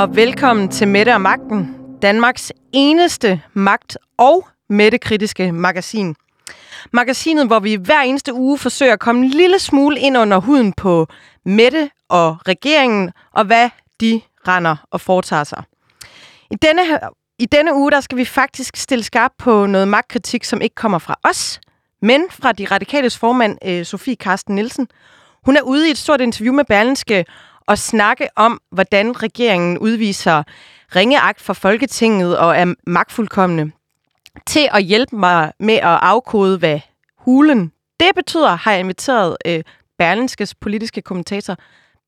Og velkommen til Mette og Magten, Danmarks eneste magt- og mættekritiske magasin. Magasinet, hvor vi hver eneste uge forsøger at komme en lille smule ind under huden på Mette og regeringen, og hvad de render og foretager sig. I denne, I denne uge der skal vi faktisk stille skarp på noget magtkritik, som ikke kommer fra os, men fra de radikales formand, øh, Sofie Karsten Nielsen. Hun er ude i et stort interview med Berlinske at snakke om, hvordan regeringen udviser ringeagt for Folketinget og er magtfuldkommende til at hjælpe mig med at afkode, hvad hulen det betyder, har jeg inviteret øh, Berlinskes politiske kommentator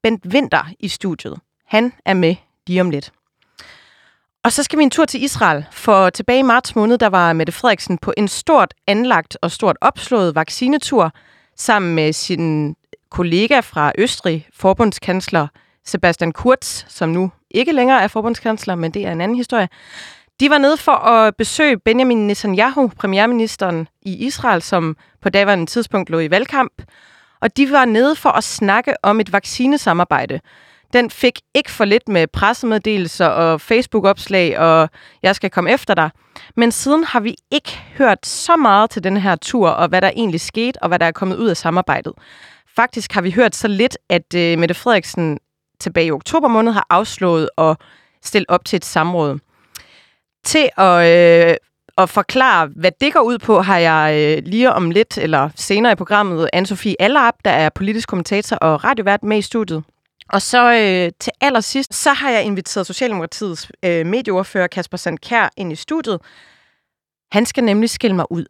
Bent Winter i studiet. Han er med lige om lidt. Og så skal vi en tur til Israel, for tilbage i marts måned, der var Mette Frederiksen på en stort anlagt og stort opslået vaccinetur sammen med sin kollega fra Østrig, forbundskansler Sebastian Kurz, som nu ikke længere er forbundskansler, men det er en anden historie. De var nede for at besøge Benjamin Netanyahu, premierministeren i Israel, som på daværende tidspunkt lå i valgkamp. Og de var nede for at snakke om et vaccinesamarbejde. Den fik ikke for lidt med pressemeddelelser og Facebook-opslag, og jeg skal komme efter dig. Men siden har vi ikke hørt så meget til den her tur, og hvad der egentlig skete, og hvad der er kommet ud af samarbejdet. Faktisk har vi hørt så lidt, at øh, Mette Frederiksen tilbage i oktober måned har afslået at stille op til et samråd. Til at, øh, at forklare, hvad det går ud på, har jeg øh, lige om lidt, eller senere i programmet, Anne-Sophie Allerab, der er politisk kommentator og radiovært med i studiet. Og så øh, til allersidst, så har jeg inviteret Socialdemokratiets øh, medieordfører Kasper Sandkær ind i studiet. Han skal nemlig skille mig ud.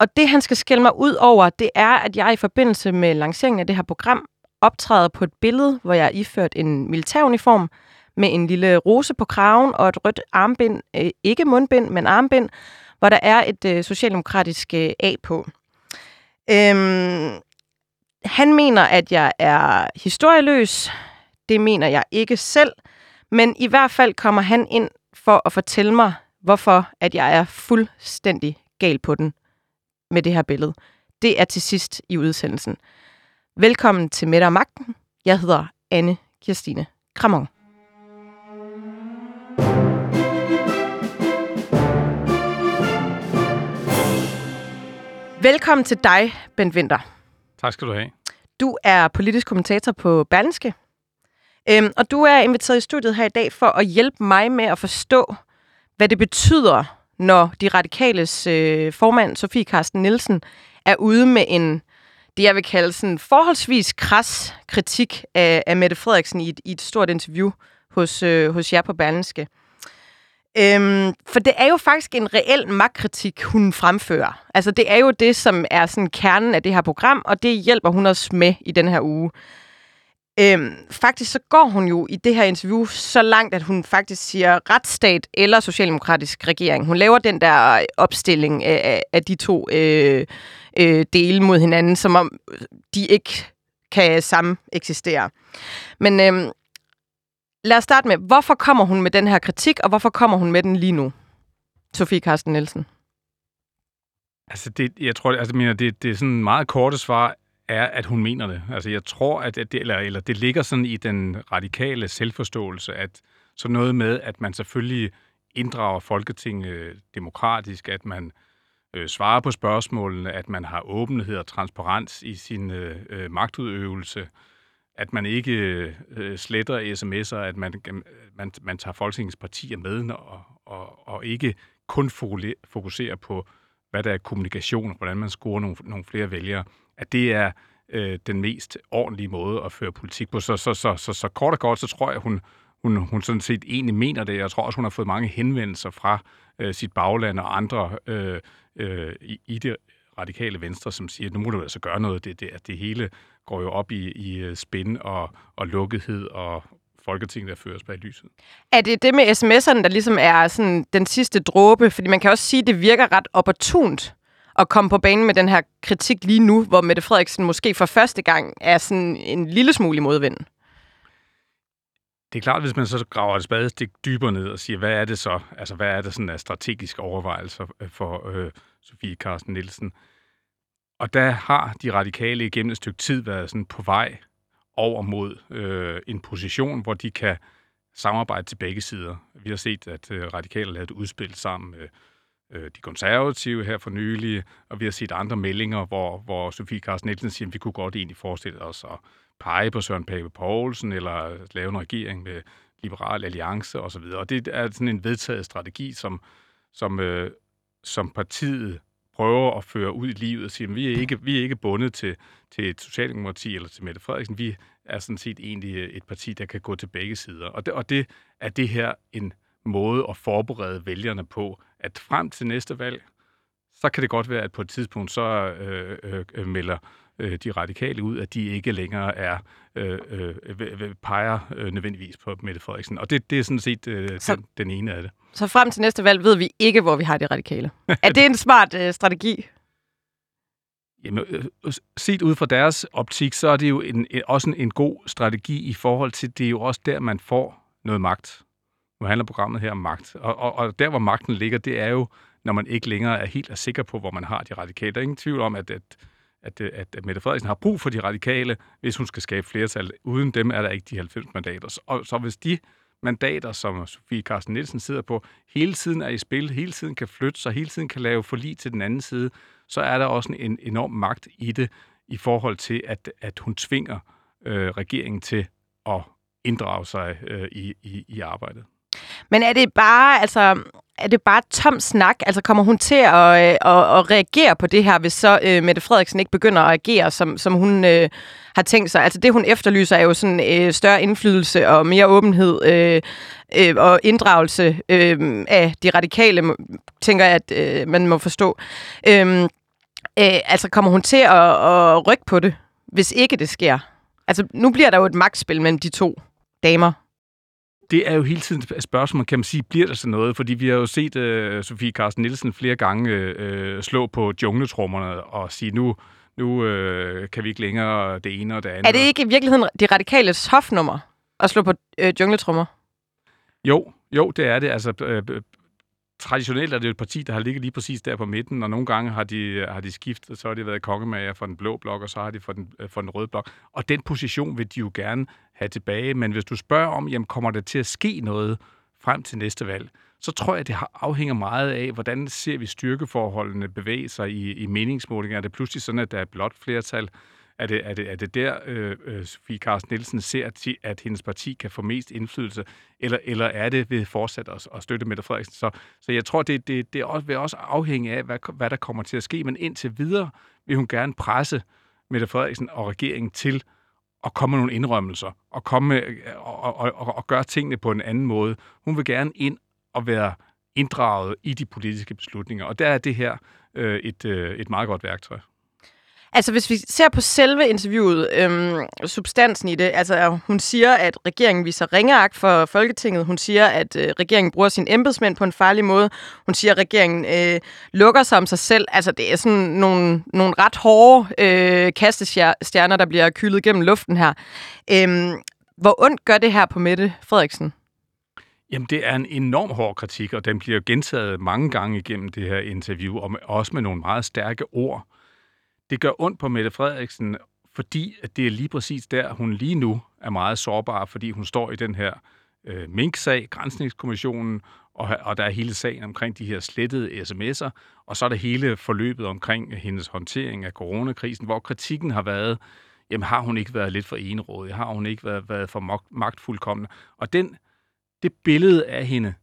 Og det, han skal skille mig ud over, det er, at jeg i forbindelse med lanceringen af det her program optræder på et billede, hvor jeg er iført en militæruniform med en lille rose på kraven og et rødt armbind, øh, ikke mundbind, men armbind, hvor der er et øh, socialdemokratisk øh, A på. Øhm, han mener, at jeg er historieløs. Det mener jeg ikke selv. Men i hvert fald kommer han ind for at fortælle mig, hvorfor at jeg er fuldstændig gal på den med det her billede. Det er til sidst i udsendelsen. Velkommen til Mette og Magten. Jeg hedder Anne Kirstine Kramon. Velkommen til dig, Bent Winter. Tak skal du have. Du er politisk kommentator på Berlingske. Øhm, og du er inviteret i studiet her i dag for at hjælpe mig med at forstå, hvad det betyder, når de radikales øh, formand, Sofie Karsten Nielsen, er ude med en det, jeg vil kalde sådan forholdsvis kras kritik af, af Mette Frederiksen i et, i et stort interview hos, øh, hos jer på Berlinske. Øhm, for det er jo faktisk en reel magtkritik, hun fremfører. Altså, det er jo det, som er sådan kernen af det her program, og det hjælper hun os med i den her uge. Øhm, faktisk så går hun jo i det her interview så langt, at hun faktisk siger retsstat eller socialdemokratisk regering. Hun laver den der opstilling af, af de to øh, øh, dele mod hinanden, som om øh, de ikke kan sammen eksistere. Men øh, lad os starte med, hvorfor kommer hun med den her kritik, og hvorfor kommer hun med den lige nu? Sofie Karsten Nielsen. Altså, det, jeg tror, altså, mener, det, det er sådan en meget korte svar, er, at hun mener det. Altså, jeg tror, at det, eller, eller det ligger sådan i den radikale selvforståelse, at så noget med, at man selvfølgelig inddrager Folketinget demokratisk, at man øh, svarer på spørgsmålene, at man har åbenhed og transparens i sin øh, øh magtudøvelse, at man ikke øh, sletter sms'er, at man, øh, man, man tager Folketingets partier med og, og, og ikke kun fokuserer på, hvad der er kommunikation og hvordan man scorer nogle, nogle flere vælgere, at det er øh, den mest ordentlige måde at føre politik på. Så, så, så, så, så kort og godt, så tror jeg, hun, hun, hun sådan set egentlig mener det. Jeg tror også, hun har fået mange henvendelser fra øh, sit bagland og andre øh, øh, i, i det radikale venstre, som siger, at nu må du altså gøre noget. Det, det, det hele går jo op i, i øh, spænd og, og lukkethed og Folketinget, der føres bag lyset. Er det det med sms'erne, der ligesom er sådan den sidste dråbe? Fordi man kan også sige, at det virker ret opportunt at komme på banen med den her kritik lige nu, hvor Mette Frederiksen måske for første gang er sådan en lille smule modvind. Det er klart, hvis man så graver et spadestik dybere ned og siger, hvad er det så? Altså, hvad er det sådan af strategiske overvejelser øh, for øh, Sofie Carsten Nielsen? Og der har de radikale igennem et stykke tid været sådan på vej over mod øh, en position, hvor de kan samarbejde til begge sider. Vi har set, at øh, radikale lavede et udspil sammen med øh, de konservative her for nylig, og vi har set andre meldinger, hvor, hvor Sofie Carsten Nielsen siger, at vi kunne godt egentlig forestille os at pege på Søren Pape Poulsen, eller lave en regering med Liberal Alliance osv. Og det er sådan en vedtaget strategi, som, som, øh, som partiet prøver at føre ud i livet og sige, at vi er ikke, vi er ikke bundet til, til et socialdemokrati eller til Mette Frederiksen. Vi er sådan set egentlig øh, et parti, der kan gå til begge sider. Og det, og det er det her en måde at forberede vælgerne på, at frem til næste valg, så kan det godt være, at på et tidspunkt så øh, øh, øh melder øh, de radikale ud, at de ikke længere er øh, øh, peger øh, nødvendigvis på Mette Frederiksen. Og det, det er sådan set øh, så, den, den ene af det. Så frem til næste valg ved vi ikke, hvor vi har de radikale. er det en smart øh, strategi? Jamen, øh, set ud fra deres optik, så er det jo en, en, også en, en god strategi i forhold til, det er jo også der, man får noget magt. Nu handler programmet her om magt. Og, og, og der, hvor magten ligger, det er jo, når man ikke længere er helt er sikker på, hvor man har de radikale. Der er ingen tvivl om, at, at, at, øh, at, at Mette Frederiksen har brug for de radikale, hvis hun skal skabe flertal. Uden dem er der ikke de 90 mandater. Og så hvis de mandater, som Sofie Carsten Nielsen sidder på, hele tiden er i spil, hele tiden kan flytte sig, hele tiden kan lave forlig til den anden side, så er der også en enorm magt i det, i forhold til, at, at hun tvinger øh, regeringen til at inddrage sig øh, i, i, i arbejdet. Men er det bare, altså, er det bare tom snak? Altså kommer hun til at, øh, at reagere på det her, hvis så øh, Mette Frederiksen ikke begynder at agere, som, som hun øh, har tænkt sig? Altså det, hun efterlyser, er jo sådan øh, større indflydelse og mere åbenhed øh, øh, og inddragelse øh, af de radikale, tænker jeg, at øh, man må forstå. Øh, øh, altså kommer hun til at, at rykke på det, hvis ikke det sker? Altså nu bliver der jo et magtspil mellem de to damer det er jo hele tiden et spørgsmål, kan man sige, bliver der så noget? Fordi vi har jo set uh, Sofie Carsten Nielsen flere gange uh, slå på jungletrummerne og sige, nu, nu uh, kan vi ikke længere det ene og det andet. Er det ikke i virkeligheden de radikales hofnummer at slå på uh, jungletrummer? Jo, jo, det er det. Altså, uh, traditionelt er det jo et parti, der har ligget lige præcis der på midten, og nogle gange har de, har de skiftet, så har de været kongemager for den blå blok, og så har de for den, øh, for den røde blok. Og den position vil de jo gerne have tilbage. Men hvis du spørger om, jamen kommer der til at ske noget frem til næste valg, så tror jeg, det afhænger meget af, hvordan ser vi styrkeforholdene bevæge sig i, i meningsmålinger. Er det pludselig sådan, at der er blot flertal? Er det, er det, er det der, øh, øh Sofie Carsten Nielsen ser, at, at hendes parti kan få mest indflydelse, eller, eller er det ved fortsat at, at støtte Mette Frederiksen? Så, så jeg tror, det, det, det også, vil også afhænge af, hvad, hvad der kommer til at ske, men indtil videre vil hun gerne presse Mette Frederiksen og regeringen til at komme med nogle indrømmelser, og, komme med, og, og, og, og gøre tingene på en anden måde. Hun vil gerne ind og være inddraget i de politiske beslutninger, og der er det her øh, et, øh, et meget godt værktøj. Altså, hvis vi ser på selve interviewet, øhm, substansen i det, altså hun siger, at regeringen viser ringeagt for Folketinget. Hun siger, at øh, regeringen bruger sine embedsmænd på en farlig måde. Hun siger, at regeringen øh, lukker sig om sig selv. Altså, det er sådan nogle, nogle ret hårde øh, kastestjerner, der bliver kylet gennem luften her. Øhm, hvor ondt gør det her på Mette Frederiksen? Jamen, det er en enorm hård kritik, og den bliver gentaget mange gange igennem det her interview, og også med nogle meget stærke ord det gør ondt på Mette Frederiksen, fordi at det er lige præcis der, hun lige nu er meget sårbar, fordi hun står i den her øh, Mink-sag, Grænsningskommissionen, og, og der er hele sagen omkring de her slettede sms'er, og så er der hele forløbet omkring hendes håndtering af coronakrisen, hvor kritikken har været, jamen har hun ikke været lidt for enrådig, har hun ikke været, været for magtfuldkommende, og den, det billede af hende,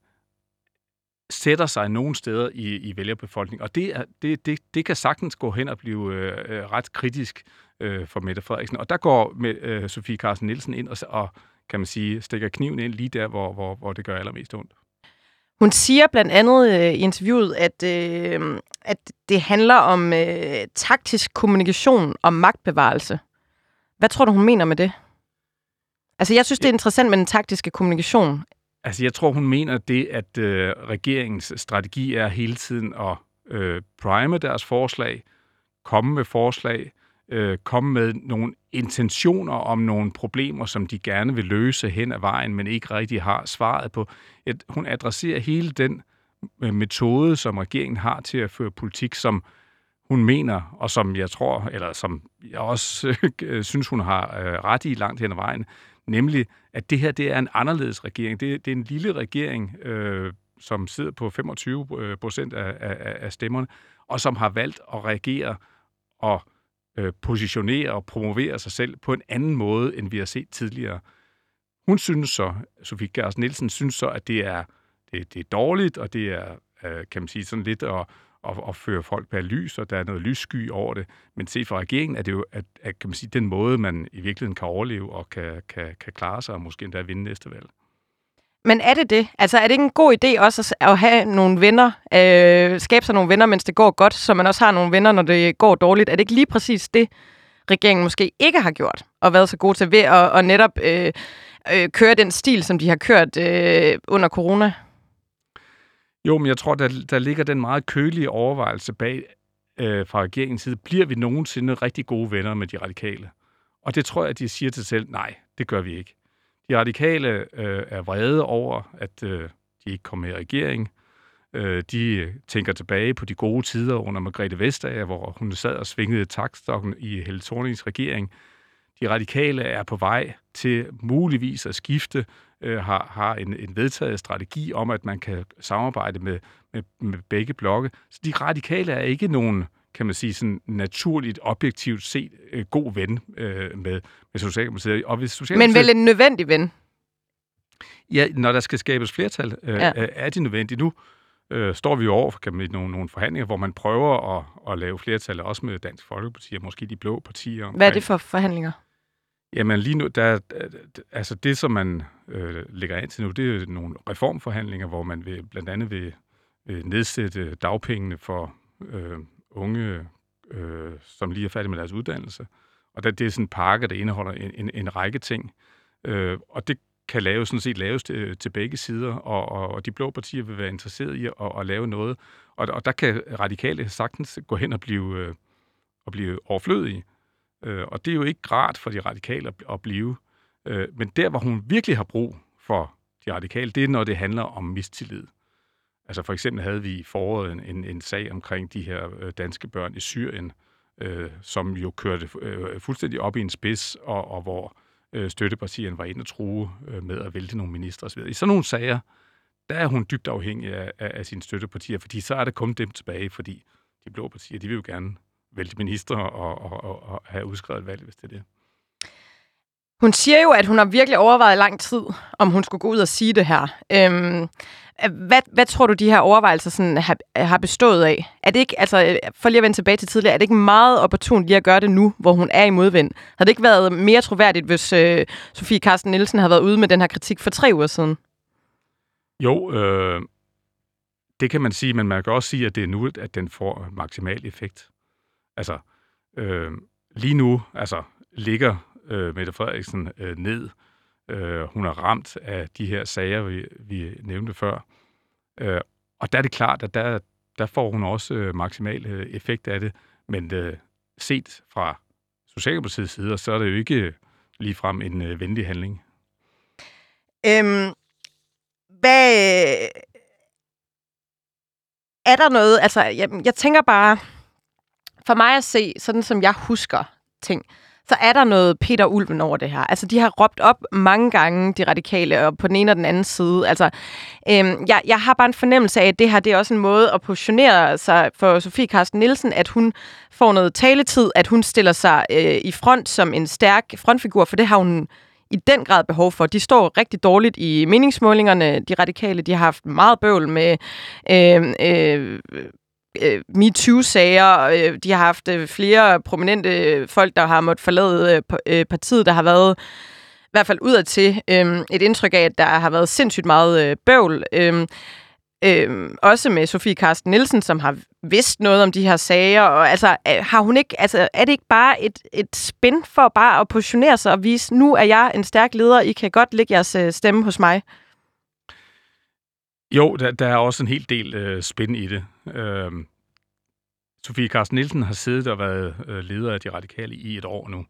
sætter sig nogle steder i, i vælgerbefolkningen. Og det, er, det, det, det kan sagtens gå hen og blive øh, ret kritisk øh, for Mette Frederiksen. Og der går med, øh, Sofie Carsten Nielsen ind og, og, kan man sige, stikker kniven ind lige der, hvor, hvor, hvor det gør allermest ondt. Hun siger blandt andet øh, i interviewet, at, øh, at det handler om øh, taktisk kommunikation og magtbevarelse. Hvad tror du, hun mener med det? Altså, jeg synes, det er interessant med den taktiske kommunikation. Altså, jeg tror, hun mener det, at øh, regeringens strategi er hele tiden at øh, prime deres forslag, komme med forslag, øh, komme med nogle intentioner om nogle problemer, som de gerne vil løse hen ad vejen, men ikke rigtig har svaret på. At hun adresserer hele den øh, metode, som regeringen har til at føre politik, som hun mener, og som jeg tror, eller som jeg også øh, synes, hun har øh, ret i langt hen ad vejen, nemlig at det her det er en anderledes regering. Det, det er en lille regering, øh, som sidder på 25 øh, procent af, af, af stemmerne, og som har valgt at reagere og øh, positionere og promovere sig selv på en anden måde, end vi har set tidligere. Hun synes så, Sofie Gers Nielsen synes så, at det er, det, det er dårligt, og det er, øh, kan man sige, sådan lidt at, at, at føre folk bag lys, og der er noget lyssky over det. Men se for regeringen er det jo, at, at kan man sige, den måde, man i virkeligheden kan overleve og kan, kan, kan klare sig, og måske endda vinde næste valg. Men er det det? Altså er det ikke en god idé også at have nogle venner, øh, skabe sig nogle venner, mens det går godt, så man også har nogle venner, når det går dårligt? Er det ikke lige præcis det, regeringen måske ikke har gjort, og været så god til ved at, at netop øh, øh, køre den stil, som de har kørt øh, under corona? Jo, men jeg tror, der, der ligger den meget kølige overvejelse bag øh, fra regeringens side. Bliver vi nogensinde rigtig gode venner med de radikale? Og det tror jeg, at de siger til sig selv, nej, det gør vi ikke. De radikale øh, er vrede over, at øh, de ikke kom med i regering. Øh, de tænker tilbage på de gode tider under Margrethe Vestager, hvor hun sad og svingede takstokken i Helle Thornings regering. De radikale er på vej til muligvis at skifte, øh, har, har en, en vedtaget strategi om, at man kan samarbejde med, med, med begge blokke. Så de radikale er ikke nogen kan man sige, sådan naturligt, objektivt set øh, god ven øh, med, med Socialdemokratiet. Og hvis Socialdemokratiet... Men vel en nødvendig ven? Ja, når der skal skabes flertal, øh, ja. er de nødvendige. Nu øh, står vi jo over for kan man, nogle, nogle forhandlinger, hvor man prøver at, at lave flertal, også med Dansk Folkeparti og måske de blå partier. Omkring. Hvad er det for forhandlinger? Jamen lige nu, der, altså det, som man øh, lægger ind til nu, det er nogle reformforhandlinger, hvor man vil, blandt andet vil, øh, nedsætte dagpengene for øh, unge, øh, som lige er færdige med deres uddannelse. Og der, det er sådan en pakke, der indeholder en, en, en række ting. Øh, og det kan laves, sådan set laves til, til begge sider, og, og, og de blå partier vil være interesserede i at, at lave noget. Og, og der kan radikale sagtens gå hen og blive, øh, og blive overflødige. Øh, og det er jo ikke rart for de radikale at, blive. Øh, men der, hvor hun virkelig har brug for de radikale, det er, når det handler om mistillid. Altså for eksempel havde vi i foråret en, en, en sag omkring de her øh, danske børn i Syrien, øh, som jo kørte øh, fuldstændig op i en spids, og, og hvor øh, støttepartierne var inde og true øh, med at vælte nogle ministre osv. I sådan nogle sager, der er hun dybt afhængig af, af, af sine støttepartier, fordi så er det kun dem tilbage, fordi de blå partier, de vil jo gerne vælte ministre og, og, og, og have udskrevet valg, hvis det er det. Hun siger jo, at hun har virkelig overvejet lang tid, om hun skulle gå ud og sige det her. Øhm, hvad, hvad tror du, de her overvejelser sådan har, har bestået af? Er det ikke, altså, for lige at vende tilbage til tidligere, er det ikke meget opportunt lige at gøre det nu, hvor hun er i modvind? Har det ikke været mere troværdigt, hvis øh, Sofie Carsten Nielsen havde været ude med den her kritik for tre uger siden? Jo, øh, det kan man sige, men man kan også sige, at det er nu, at den får maksimal effekt. Altså, øh, lige nu altså, ligger øh, Mette Frederiksen øh, ned. Øh, hun er ramt af de her sager, vi, vi nævnte før. Øh, og der er det klart, at der, der får hun også øh, maksimal øh, effekt af det. Men øh, set fra Socialdemokratiets side, så er det jo ikke øh, ligefrem en øh, venlig handling. Øhm, hvad... Øh, er der noget... Altså, jeg, jeg tænker bare... For mig at se, sådan som jeg husker ting, så er der noget Peter Ulven over det her. Altså, de har råbt op mange gange, de radikale, og på den ene og den anden side. Altså, øhm, jeg, jeg har bare en fornemmelse af, at det her det er også en måde at positionere sig for Sofie Carsten Nielsen, at hun får noget taletid, at hun stiller sig øh, i front som en stærk frontfigur, for det har hun i den grad behov for. De står rigtig dårligt i meningsmålingerne, de radikale. De har haft meget bøvl med øhm, øh, øh, øh, MeToo-sager. Øh, de har haft øh, flere prominente folk, der har måttet forlade øh, øh partiet, der har været i hvert fald udadtil øh, et indtryk af, at der har været sindssygt meget øh, bøvl. Øh, Øh, også med Sofie Karsten Nielsen, som har vidst noget om de her sager. Og altså, øh, har hun ikke, altså, er det ikke bare et, et spin for bare at positionere sig og vise, nu er jeg en stærk leder, I kan godt lægge jeres øh, stemme hos mig? Jo, der, der er også en hel del øh, spænd i det. Øh, Sofie Carsten Nielsen har siddet og været øh, leder af de radikale i et år nu,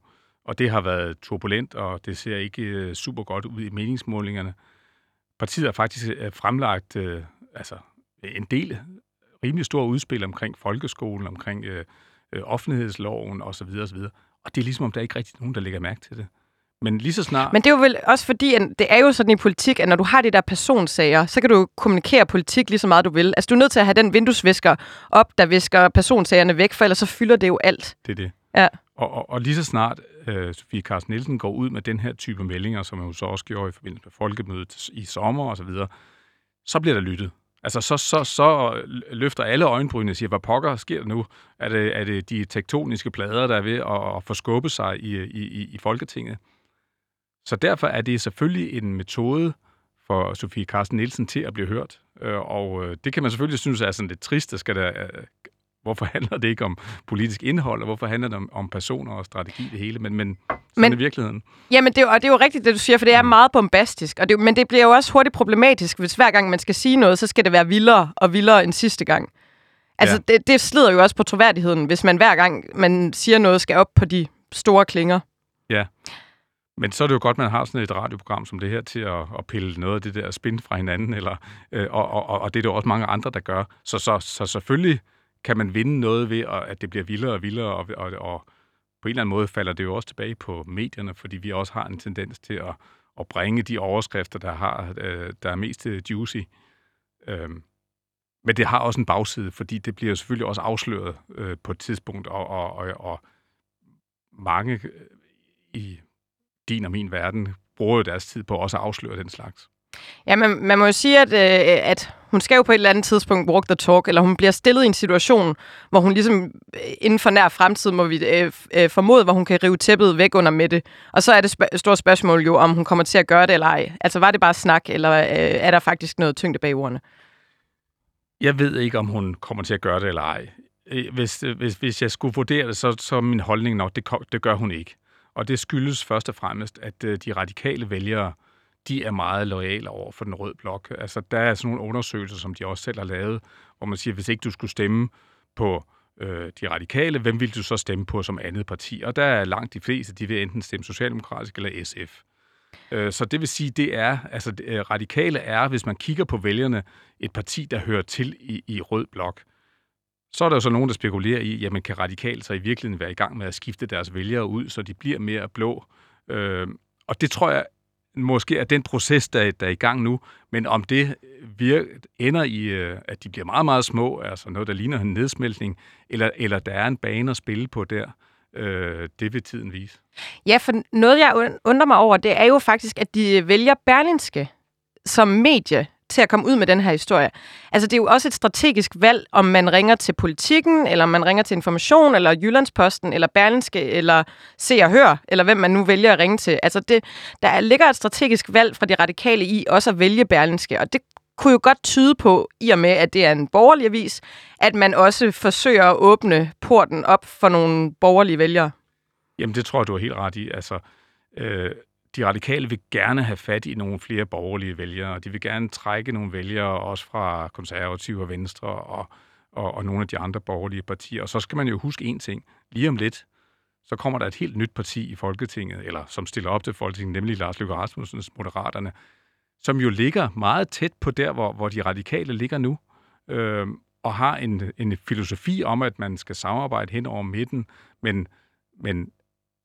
og det har været turbulent, og det ser ikke øh, super godt ud i meningsmålingerne. Partiet har faktisk øh, fremlagt øh, altså, en del rimelig store udspil omkring folkeskolen, omkring øh, øh, offentlighedsloven osv. osv. Og det er ligesom, om der er ikke rigtig nogen, der lægger mærke til det. Men lige så snart... Men det er jo vel også fordi, at det er jo sådan i politik, at når du har de der personsager, så kan du kommunikere politik lige så meget du vil. Altså du er nødt til at have den vinduesvisker op, der visker personsagerne væk, for ellers så fylder det jo alt. Det er det. Ja. Og, og, og lige så snart øh, Sofie Carsten Nielsen går ud med den her type meldinger, som hun så også gjorde i forbindelse med folkemødet i sommer og så videre, så bliver der lyttet. Altså, så, så, så løfter alle øjenbrynene og siger, hvad pokker sker der nu? Er det, er det de tektoniske plader, der er ved at, at få skubbet sig i, i, i Folketinget? Så derfor er det selvfølgelig en metode for Sofie Carsten Nielsen til at blive hørt. Øh, og øh, det kan man selvfølgelig synes er sådan lidt trist. Der skal der, øh, hvorfor handler det ikke om politisk indhold, og hvorfor handler det om, om personer og strategi det hele? Men, men sådan men, er virkeligheden. Jamen, det er, og det er jo rigtigt, det du siger, for det er mm. meget bombastisk. Og det, men det bliver jo også hurtigt problematisk, hvis hver gang man skal sige noget, så skal det være vildere og vildere end sidste gang. Altså, ja. det, det slider jo også på troværdigheden, hvis man hver gang man siger noget, skal op på de store klinger. Ja. Men så er det jo godt, at man har sådan et radioprogram som det her til at, at pille noget af det der spin fra hinanden, eller, øh, og, og, og det er der også mange andre, der gør. Så, så, så selvfølgelig kan man vinde noget ved, at det bliver vildere og vildere, og, og, og på en eller anden måde falder det jo også tilbage på medierne, fordi vi også har en tendens til at, at bringe de overskrifter, der, har, øh, der er mest øh, juicy. Øhm, men det har også en bagside, fordi det bliver selvfølgelig også afsløret øh, på et tidspunkt, og, og, og, og mange i din og min verden bruger jo deres tid på også at afsløre den slags. Ja, man, man må jo sige, at, øh, at hun skal jo på et eller andet tidspunkt walk the talk, eller hun bliver stillet i en situation, hvor hun ligesom øh, inden for nær fremtid må vi øh, øh, formode, hvor hun kan rive tæppet væk under med det. Og så er det sp- store spørgsmål jo, om hun kommer til at gøre det eller ej. Altså var det bare snak, eller øh, er der faktisk noget tyngde bag ordene? Jeg ved ikke, om hun kommer til at gøre det eller ej. Øh, hvis, hvis, hvis jeg skulle vurdere det, så, så er min holdning nok, det, det gør hun ikke. Og det skyldes først og fremmest, at øh, de radikale vælgere, de er meget lojale over for den røde blok. Altså, der er sådan nogle undersøgelser, som de også selv har lavet, hvor man siger, hvis ikke du skulle stemme på øh, de radikale, hvem ville du så stemme på som andet parti? Og der er langt de fleste, de vil enten stemme socialdemokratisk eller SF. Øh, så det vil sige, det er, altså øh, radikale er, hvis man kigger på vælgerne, et parti, der hører til i, i rød blok. Så er der jo så nogen, der spekulerer i, jamen kan radikalt så i virkeligheden være i gang med at skifte deres vælgere ud, så de bliver mere blå. Øh, og det tror jeg måske er den proces, der, der er i gang nu. Men om det virker, ender i, øh, at de bliver meget, meget små, altså noget, der ligner en nedsmeltning, eller, eller der er en bane at spille på der, øh, det vil tiden vise. Ja, for noget, jeg undrer mig over, det er jo faktisk, at de vælger Berlinske som medie til at komme ud med den her historie. Altså, det er jo også et strategisk valg, om man ringer til politikken, eller man ringer til Information, eller Jyllandsposten, eller Berlinske, eller Se og Hør, eller hvem man nu vælger at ringe til. Altså, det, der ligger et strategisk valg fra de radikale i også at vælge Berlinske, og det kunne jo godt tyde på, i og med, at det er en borgerlig avis, at man også forsøger at åbne porten op for nogle borgerlige vælgere. Jamen, det tror jeg, du har helt ret i. Altså, øh, de radikale vil gerne have fat i nogle flere borgerlige vælgere, og de vil gerne trække nogle vælgere også fra konservative og venstre og, og, og nogle af de andre borgerlige partier. Og så skal man jo huske en ting. Lige om lidt, så kommer der et helt nyt parti i Folketinget, eller som stiller op til Folketinget, nemlig Lars Løkke Rasmussens Moderaterne, som jo ligger meget tæt på der, hvor, hvor de radikale ligger nu, øh, og har en, en filosofi om, at man skal samarbejde hen over midten, men, men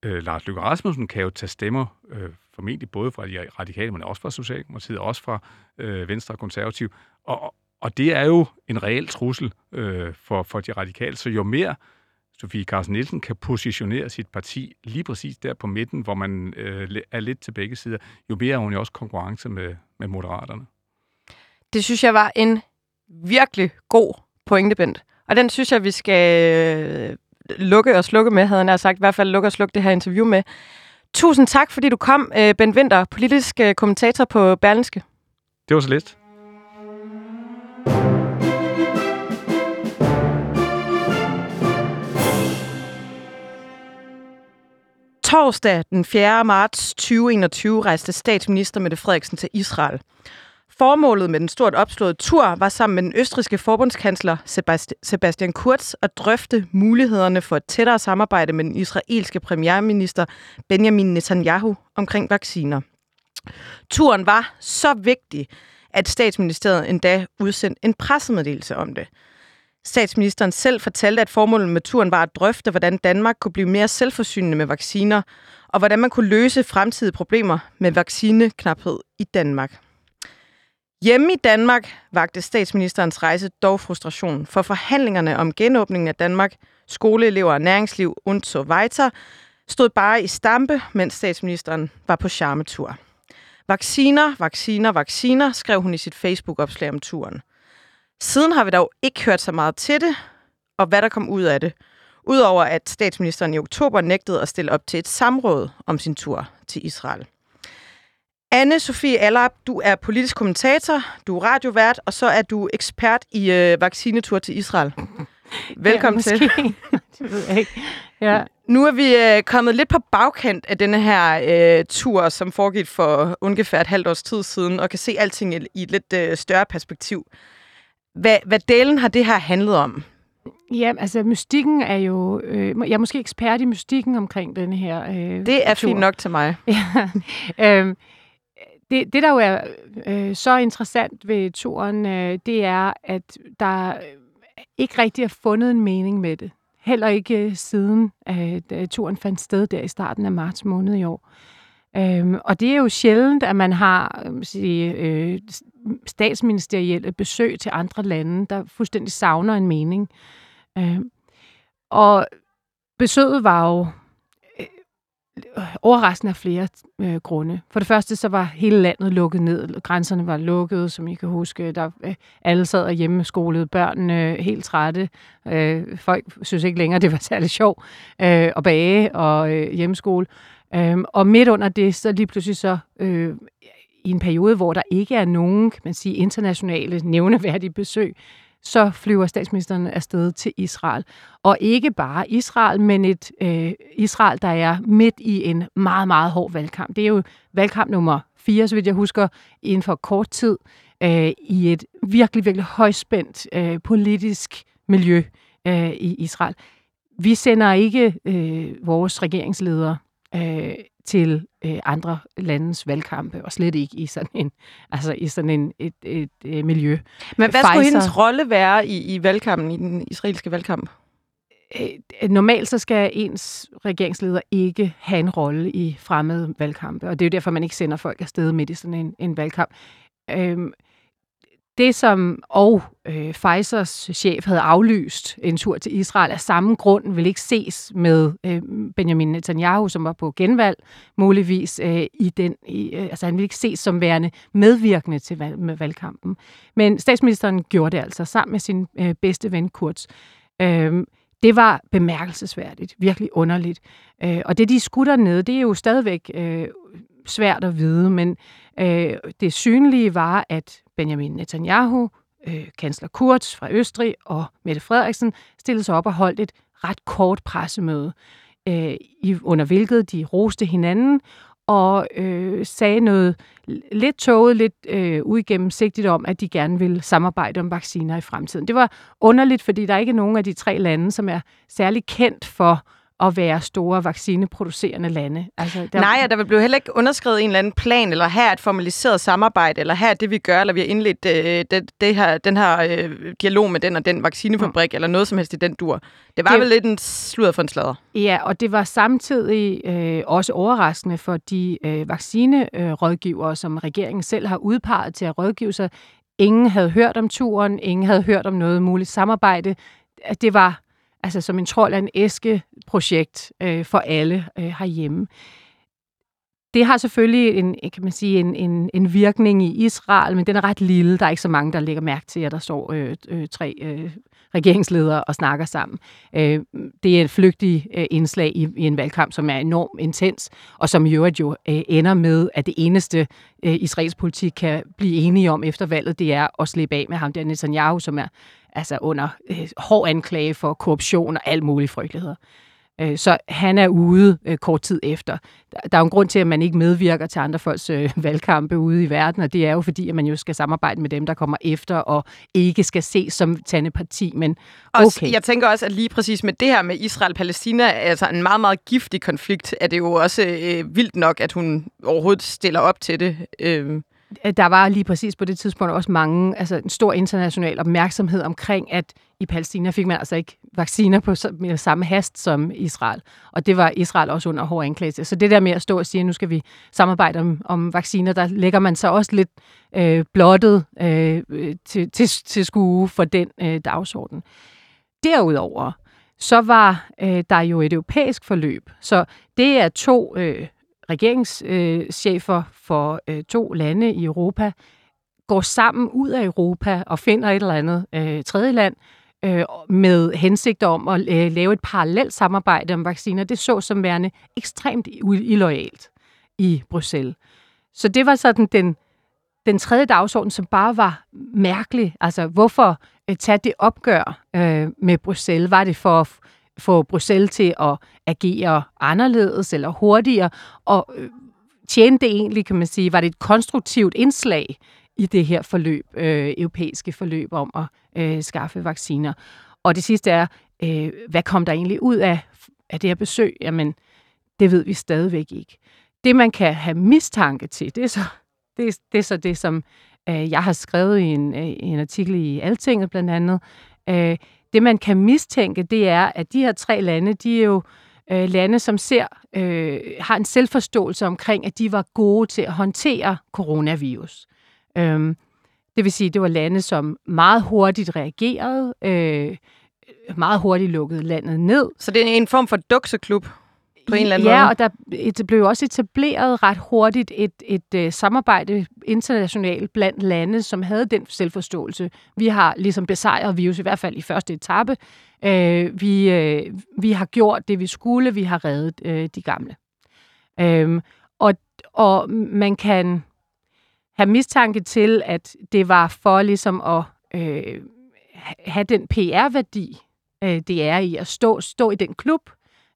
øh, Lars Løkke Rasmussen kan jo tage stemmer, øh, formentlig både fra de radikale, men også fra Socialdemokratiet, også fra øh, Venstre og Konservativ. Og, og det er jo en reel trussel øh, for, for de radikale. Så jo mere Sofie Carsten Nielsen kan positionere sit parti lige præcis der på midten, hvor man øh, er lidt til begge sider, jo mere er hun jo også konkurrence med, med moderaterne. Det synes jeg var en virkelig god pointe, Bent. Og den synes jeg, vi skal øh, lukke og slukke med, havde han sagt. I hvert fald lukke og slukke det her interview med. Tusind tak, fordi du kom, øh, Ben Winter, politisk øh, kommentator på Berlinske. Det var så lidt. Torsdag den 4. marts 2021 rejste statsminister Mette Frederiksen til Israel. Formålet med den stort opslåede tur var sammen med den østriske forbundskansler Sebastian Kurz at drøfte mulighederne for et tættere samarbejde med den israelske premierminister Benjamin Netanyahu omkring vacciner. Turen var så vigtig, at statsministeriet endda udsendte en pressemeddelelse om det. Statsministeren selv fortalte, at formålet med turen var at drøfte, hvordan Danmark kunne blive mere selvforsynende med vacciner, og hvordan man kunne løse fremtidige problemer med vaccineknaphed i Danmark. Hjemme i Danmark vagte statsministerens rejse dog frustration, for forhandlingerne om genåbningen af Danmark, skoleelever og næringsliv und so weiter, stod bare i stampe, mens statsministeren var på charmetur. Vacciner, vacciner, vacciner, skrev hun i sit Facebook-opslag om turen. Siden har vi dog ikke hørt så meget til det, og hvad der kom ud af det. Udover at statsministeren i oktober nægtede at stille op til et samråd om sin tur til Israel anne Sofie Allap, du er politisk kommentator, du er radiovært, og så er du ekspert i øh, vaccinetur til Israel. Velkommen ja, til. det ved jeg ikke. Ja. Nu er vi øh, kommet lidt på bagkant af denne her øh, tur, som foregik for ungefær et halvt års tid siden, og kan se alting i, i et lidt øh, større perspektiv. Hvad, hvad delen har det her handlet om? Ja, altså mystikken er jo... Øh, jeg er måske ekspert i mystikken omkring den her øh, Det er tur. fint nok til mig. ja, øh, det, det, der jo er øh, så interessant ved turen, øh, det er, at der øh, ikke rigtig er fundet en mening med det. Heller ikke øh, siden at øh, turen fandt sted der i starten af marts måned i år. Øhm, og det er jo sjældent, at man har øh, sige, øh, statsministerielle besøg til andre lande, der fuldstændig savner en mening. Øhm, og besøget var jo overraskende af flere øh, grunde. For det første så var hele landet lukket ned. Grænserne var lukket, som I kan huske. Der, øh, alle sad og hjemmeskolede børnene øh, helt trætte. Øh, folk synes ikke længere, det var særlig sjovt øh, at bage og øh, hjemmeskole. Øh, og midt under det, så lige pludselig så... Øh, i en periode, hvor der ikke er nogen kan man sige, internationale nævneværdige besøg, så flyver statsministeren afsted til Israel. Og ikke bare Israel, men et øh, Israel, der er midt i en meget, meget hård valgkamp. Det er jo valgkamp nummer fire, så vidt jeg husker, inden for kort tid, øh, i et virkelig, virkelig højspændt øh, politisk miljø øh, i Israel. Vi sender ikke øh, vores regeringsledere øh, til øh, andre landes valgkampe, og slet ikke i sådan en, altså i sådan en, et, et, et, et miljø. Men hvad Pfizer, skulle hendes rolle være i, i valgkampen, i den israelske valgkamp? Øh, normalt så skal ens regeringsleder ikke have en rolle i fremmede valgkampe, og det er jo derfor, man ikke sender folk afsted midt i sådan en, en valgkamp. Øhm, det, som og øh, Pfizers chef havde aflyst en tur til Israel af samme grund, vil ikke ses med øh, Benjamin Netanyahu, som var på genvalg, muligvis øh, i den, i, øh, altså han vil ikke ses som værende medvirkende til valg, med valgkampen. Men statsministeren gjorde det altså sammen med sin øh, bedste ven Kurz. Øh, det var bemærkelsesværdigt, virkelig underligt. Øh, og det, de skutter ned, det er jo stadigvæk øh, svært at vide, men øh, det synlige var, at Benjamin Netanyahu, øh, kansler Kurz fra Østrig og Mette Frederiksen stillede sig op og holdt et ret kort pressemøde, øh, i, under hvilket de roste hinanden og øh, sagde noget lidt tåget, lidt øh, uigennemsigtigt om, at de gerne ville samarbejde om vacciner i fremtiden. Det var underligt, fordi der er ikke nogen af de tre lande, som er særlig kendt for at være store vaccineproducerende lande. Altså, der... Nej, og der vil blive heller ikke underskrevet en eller anden plan, eller her et formaliseret samarbejde, eller her det, vi gør, eller vi har indledt øh, det, det her, den her øh, dialog med den og den vaccinefabrik, mm. eller noget som helst i den dur. Det var det... vel lidt en sludder for en sladder. Ja, og det var samtidig øh, også overraskende for de øh, vaccinerådgivere, øh, som regeringen selv har udpeget til at rådgive sig. Ingen havde hørt om turen, ingen havde hørt om noget muligt samarbejde. Det var altså som en trold af en æske-projekt øh, for alle øh, herhjemme. Det har selvfølgelig en, øh, kan man sige, en, en, en virkning i Israel, men den er ret lille. Der er ikke så mange, der lægger mærke til, at der står øh, øh, tre øh, regeringsledere og snakker sammen. Øh, det er et flygtigt øh, indslag i, i en valgkamp, som er enormt intens, og som i øvrigt jo øh, ender med, at det eneste øh, israelsk politik kan blive enige om efter valget, det er at slippe af med ham der Netanyahu, som er altså under øh, hård anklage for korruption og alt muligt frygteligheder. Øh, så han er ude øh, kort tid efter. Der er jo en grund til, at man ikke medvirker til andre folks øh, valgkampe ude i verden, og det er jo fordi, at man jo skal samarbejde med dem, der kommer efter, og ikke skal ses som parti, men okay. Også, jeg tænker også, at lige præcis med det her med Israel-Palæstina, altså en meget, meget giftig konflikt, er det jo også øh, vildt nok, at hun overhovedet stiller op til det. Øh der var lige præcis på det tidspunkt også mange, altså en stor international opmærksomhed omkring, at i Palæstina fik man altså ikke vacciner på samme hast som Israel. Og det var Israel også under hård anklage Så det der med at stå og sige, at nu skal vi samarbejde om, om vacciner, der lægger man så også lidt øh, blottet øh, til, til, til skue for den øh, dagsorden. Derudover, så var øh, der jo et europæisk forløb. Så det er to øh, regeringschefer for øh, to lande i Europa, går sammen ud af Europa og finder et eller andet øh, tredje land øh, med hensigt om at øh, lave et parallelt samarbejde om vacciner. Det så som værende ekstremt illoyalt i Bruxelles. Så det var sådan den, den tredje dagsorden, som bare var mærkelig. Altså, hvorfor øh, tage det opgør øh, med Bruxelles? Var det for at få Bruxelles til at agere anderledes eller hurtigere? Og øh, tjente det egentlig, kan man sige, var det et konstruktivt indslag i det her forløb, øh, europæiske forløb om at øh, skaffe vacciner? Og det sidste er, øh, hvad kom der egentlig ud af, af det her besøg? Jamen, det ved vi stadigvæk ikke. Det, man kan have mistanke til, det er så det, det, er så det som øh, jeg har skrevet i en, øh, en artikel i Altinget blandt andet. Øh, det, man kan mistænke, det er, at de her tre lande, de er jo øh, lande, som ser, øh, har en selvforståelse omkring, at de var gode til at håndtere coronavirus. Øhm, det vil sige, det var lande, som meget hurtigt reagerede, øh, meget hurtigt lukkede landet ned. Så det er en form for dukseklub? På en eller anden ja, måde. og der blev også etableret ret hurtigt et, et, et uh, samarbejde internationalt blandt lande, som havde den selvforståelse. Vi har ligesom besejret virus, i hvert fald i første etape. Uh, vi, uh, vi har gjort det, vi skulle. Vi har reddet uh, de gamle. Uh, og, og man kan have mistanke til, at det var for ligesom at uh, have den PR-værdi, uh, det er i at stå, stå i den klub,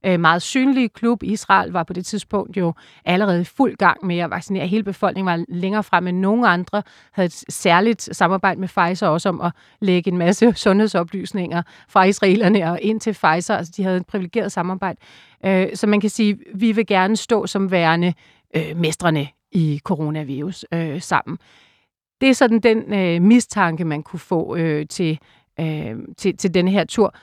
øh, meget synlige klub. Israel var på det tidspunkt jo allerede fuld gang med at vaccinere. Hele befolkningen var længere frem end nogen andre. Havde et særligt samarbejde med Pfizer også om at lægge en masse sundhedsoplysninger fra israelerne og ind til Pfizer. Altså de havde et privilegeret samarbejde. Øh, så man kan sige, vi vil gerne stå som værende øh, mestrene i coronavirus øh, sammen. Det er sådan den øh, mistanke, man kunne få øh, til, øh, til, til denne her tur.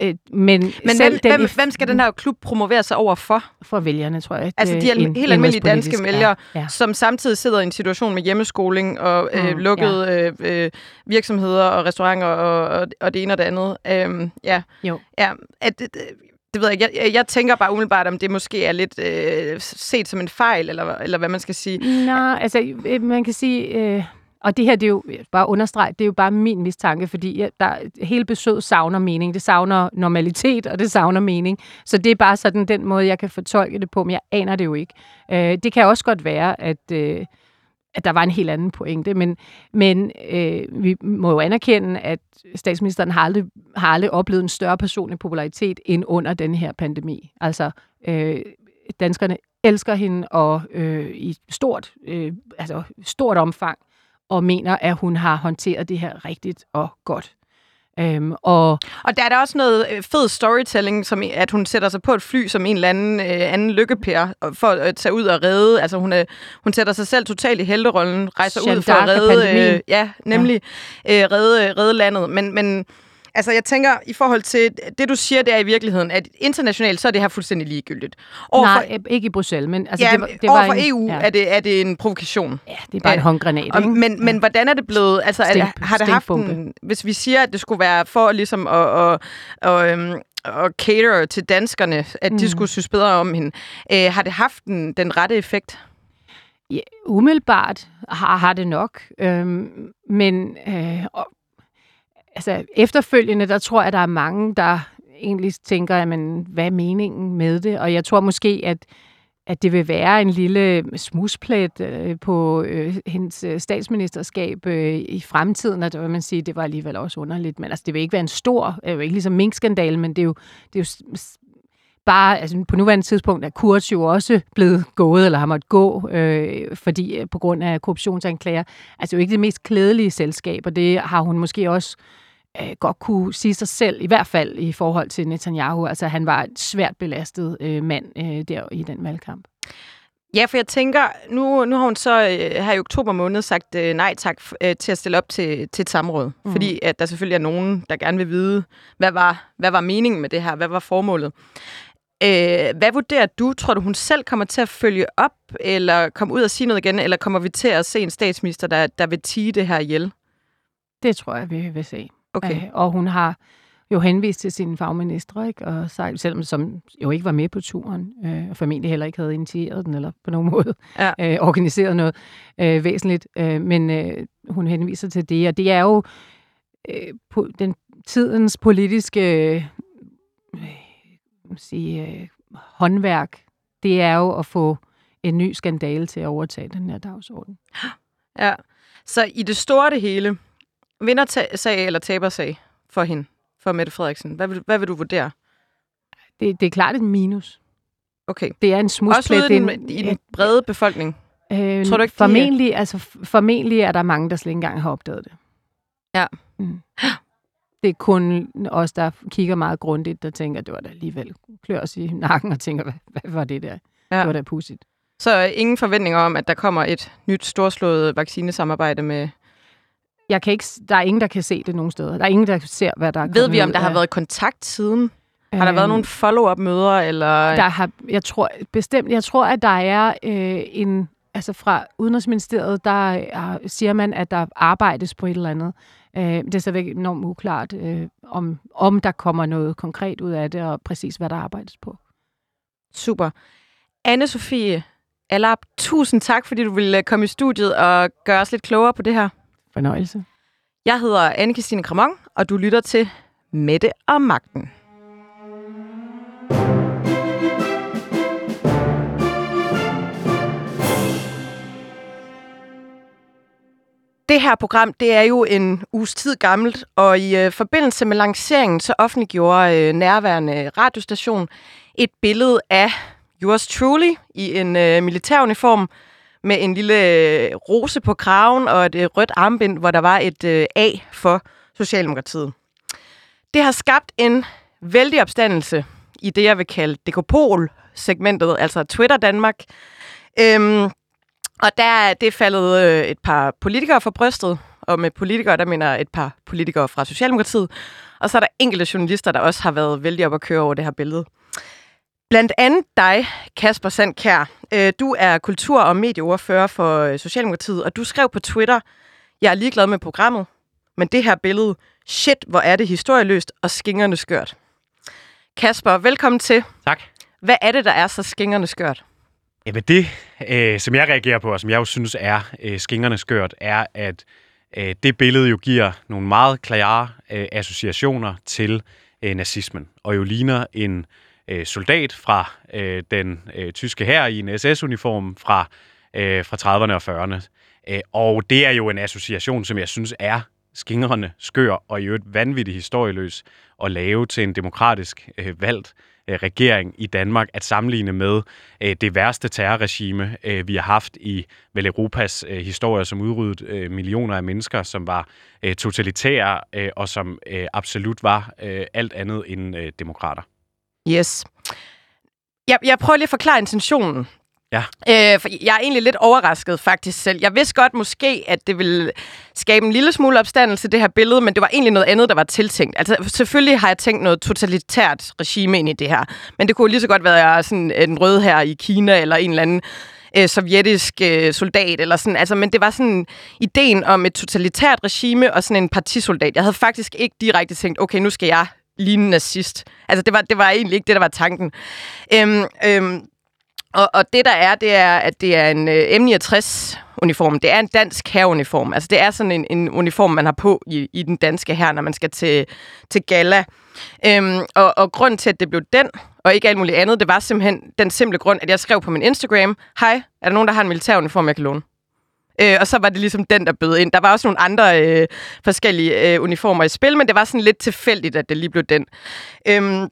Øh, men men hvem, den hvem, skal den her klub promovere sig over for? For vælgerne, tror jeg. Altså de en, helt almindelige danske vælgere, ja, ja. som samtidig sidder i en situation med hjemmeskoling og øh, mm, lukkede ja. øh, øh, virksomheder og restauranter og, og, og det ene og det andet. Øhm, ja. Jo. ja at, det, det ved jeg ikke. Jeg, jeg tænker bare umiddelbart, om det måske er lidt øh, set som en fejl, eller, eller hvad man skal sige. Nej, altså man kan sige... Øh og det her, det er jo bare understreget, det er jo bare min mistanke, fordi der, hele besøget savner mening. Det savner normalitet, og det savner mening. Så det er bare sådan den måde, jeg kan fortolke det på, men jeg aner det jo ikke. Øh, det kan også godt være, at, øh, at der var en helt anden pointe, men, men øh, vi må jo anerkende, at statsministeren har aldrig, har aldrig oplevet en større personlig popularitet end under den her pandemi. Altså, øh, danskerne elsker hende, og øh, i stort, øh, altså, stort omfang og mener, at hun har håndteret det her rigtigt og godt. Øhm, og, og der er der også noget øh, fed storytelling, som at hun sætter sig på et fly som en eller anden, øh, anden lykkepær for at tage ud og redde. Altså hun, er, hun sætter sig selv totalt i helterollen, rejser Jean ud for at redde, øh, ja, nemlig ja. Øh, redde, redde landet. Men, men Altså, jeg tænker, i forhold til det, du siger, det er i virkeligheden, at internationalt, så er det her fuldstændig ligegyldigt. Overfor, Nej, ikke i Bruxelles, men altså, ja, det, var, det var overfor en, EU ja. er, det, er det en provokation. Ja, det er bare ja. en håndgranat, ikke? Og, men, men hvordan er det blevet, altså, Stink, er, har det haft en, hvis vi siger, at det skulle være for ligesom at, at, at, at, at cater til danskerne, at mm. de skulle synes bedre om hende, øh, har det haft den, den rette effekt? Ja, umiddelbart har, har det nok, øhm, men øh, altså efterfølgende, der tror jeg, der er mange, der egentlig tænker, jamen, hvad er meningen med det? Og jeg tror måske, at at det vil være en lille smusplet øh, på øh, hendes øh, statsministerskab øh, i fremtiden, og det vil man sige, det var alligevel også underligt. Men altså, det vil ikke være en stor, øh, ikke ligesom minkskandal, men det er jo, det er jo bare, altså på nuværende tidspunkt er Kurz jo også blevet gået, eller har måttet gå, øh, fordi øh, på grund af korruptionsanklager. Altså jo ikke det mest klædelige selskab, og det har hun måske også øh, godt kunne sige sig selv, i hvert fald i forhold til Netanyahu. Altså han var et svært belastet øh, mand øh, der i den valgkamp. Ja, for jeg tænker, nu, nu har hun så øh, her i oktober måned sagt øh, nej tak øh, til at stille op til, til et samråd. Mm. Fordi at der selvfølgelig er nogen, der gerne vil vide, hvad var, hvad var meningen med det her? Hvad var formålet? Øh, hvad vurderer du? Tror du, hun selv kommer til at følge op, eller komme ud og sige noget igen, eller kommer vi til at se en statsminister, der, der vil tige det her ihjel? Det tror jeg, vi vil se. Okay. Øh, og hun har jo henvist til sine fagministre, ikke? Og sagt, selvom som jo ikke var med på turen, øh, og familie heller ikke havde initieret den, eller på nogen måde Ja. øh, organiseret noget øh, væsentligt. Øh, men øh, hun henviser til det, og det er jo øh, på den tidens politiske hvad sige, øh, håndværk. Det er jo at få en ny skandale til at overtage den her dagsorden. Ja. Så i det store det hele, vindersag eller tabersag for hende, for Mette Frederiksen, hvad vil, hvad vil du vurdere? Det, det er klart et minus. Okay. Det er en Også smusplet. ude i det er den, en- i den brede befolkning. Øh, Tror du ikke, formentlig, altså, f- formentlig er der mange, der slet ikke engang har opdaget det. Ja. Mm. Det er kun os, der kigger meget grundigt, der tænker, det var da alligevel klør os i nakken og tænker, hvad, hvad var det der? Ja. Det var da pudsigt. Så øh, ingen forventninger om, at der kommer et nyt storslået vaccinesamarbejde med... Jeg kan ikke, der er ingen, der kan se det nogen steder. Der er ingen, der ser, hvad der er Ved vi, om der har af- været kontakt siden? Har der været Øhm, nogle follow-up-møder, eller... Der har, jeg tror bestemt, jeg tror, at der er øh, en, altså fra Udenrigsministeriet, der er, siger man, at der arbejdes på et eller andet. Øh, det er stadigvæk enormt uklart, øh, om, om der kommer noget konkret ud af det, og præcis hvad der arbejdes på. Super. Anne-Sophie Allap, tusind tak, fordi du ville øh, komme i studiet og gøre os lidt klogere på det her. Fornøjelse. Jeg hedder Anne-Christine Kramon, og du lytter til Mette og Magten. Det her program, det er jo en uges tid gammelt, og i øh, forbindelse med lanceringen, så offentliggjorde øh, nærværende radiostation et billede af yours truly i en øh, militæruniform med en lille øh, rose på kraven og et øh, rødt armbind, hvor der var et øh, A for Socialdemokratiet. Det har skabt en vældig opstandelse i det, jeg vil kalde Dekopol-segmentet, altså Twitter Danmark. Øhm, og der er det faldet øh, et par politikere for brystet, og med politikere, der mener et par politikere fra Socialdemokratiet. Og så er der enkelte journalister, der også har været vældig op at køre over det her billede. Blandt andet dig, Kasper Sandkær. Øh, du er kultur- og medieordfører for øh, Socialdemokratiet, og du skrev på Twitter, jeg er ligeglad med programmet, men det her billede, shit, hvor er det historieløst og skingerne skørt. Kasper, velkommen til. Tak. Hvad er det, der er så skingerne skørt? Jamen det, øh, som jeg reagerer på, og som jeg jo synes er øh, skingerne skørt, er, at øh, det billede jo giver nogle meget klare øh, associationer til øh, nazismen, og jo ligner en øh, soldat fra øh, den øh, tyske hær i en SS-uniform fra, øh, fra 30'erne og 40'erne. Øh, og det er jo en association, som jeg synes er skingrende skør, og i øvrigt vanvittigt historieløs at lave til en demokratisk øh, valgt Øh, regering i Danmark at sammenligne med øh, det værste terrorregime, øh, vi har haft i vel Europas øh, historie, som udryddede øh, millioner af mennesker, som var øh, totalitære øh, og som øh, absolut var øh, alt andet end øh, demokrater. Yes. Jeg, jeg prøver lige at forklare intentionen. Ja. Øh, for jeg er egentlig lidt overrasket faktisk selv. Jeg vidste godt måske, at det ville skabe en lille smule opstandelse, det her billede, men det var egentlig noget andet, der var tiltænkt. Altså selvfølgelig har jeg tænkt noget totalitært regime ind i det her, men det kunne lige så godt være sådan en rød her i Kina, eller en eller anden øh, sovjetisk øh, soldat, eller sådan. Altså, men det var sådan ideen om et totalitært regime og sådan en partisoldat. Jeg havde faktisk ikke direkte tænkt, okay, nu skal jeg ligne nazist. Altså, det var, det var egentlig ikke det, der var tanken. Øhm, øhm, og, og det der er, det er, at det er en øh, M69-uniform. Det er en dansk herreuniform. Altså, det er sådan en, en uniform, man har på i, i den danske her, når man skal til, til gala. Øhm, og, og grund til, at det blev den, og ikke alt muligt andet, det var simpelthen den simple grund, at jeg skrev på min Instagram, hej, er der nogen, der har en militæruniform, jeg kan låne? Øh, og så var det ligesom den, der bød ind. Der var også nogle andre øh, forskellige øh, uniformer i spil, men det var sådan lidt tilfældigt, at det lige blev den. Øhm,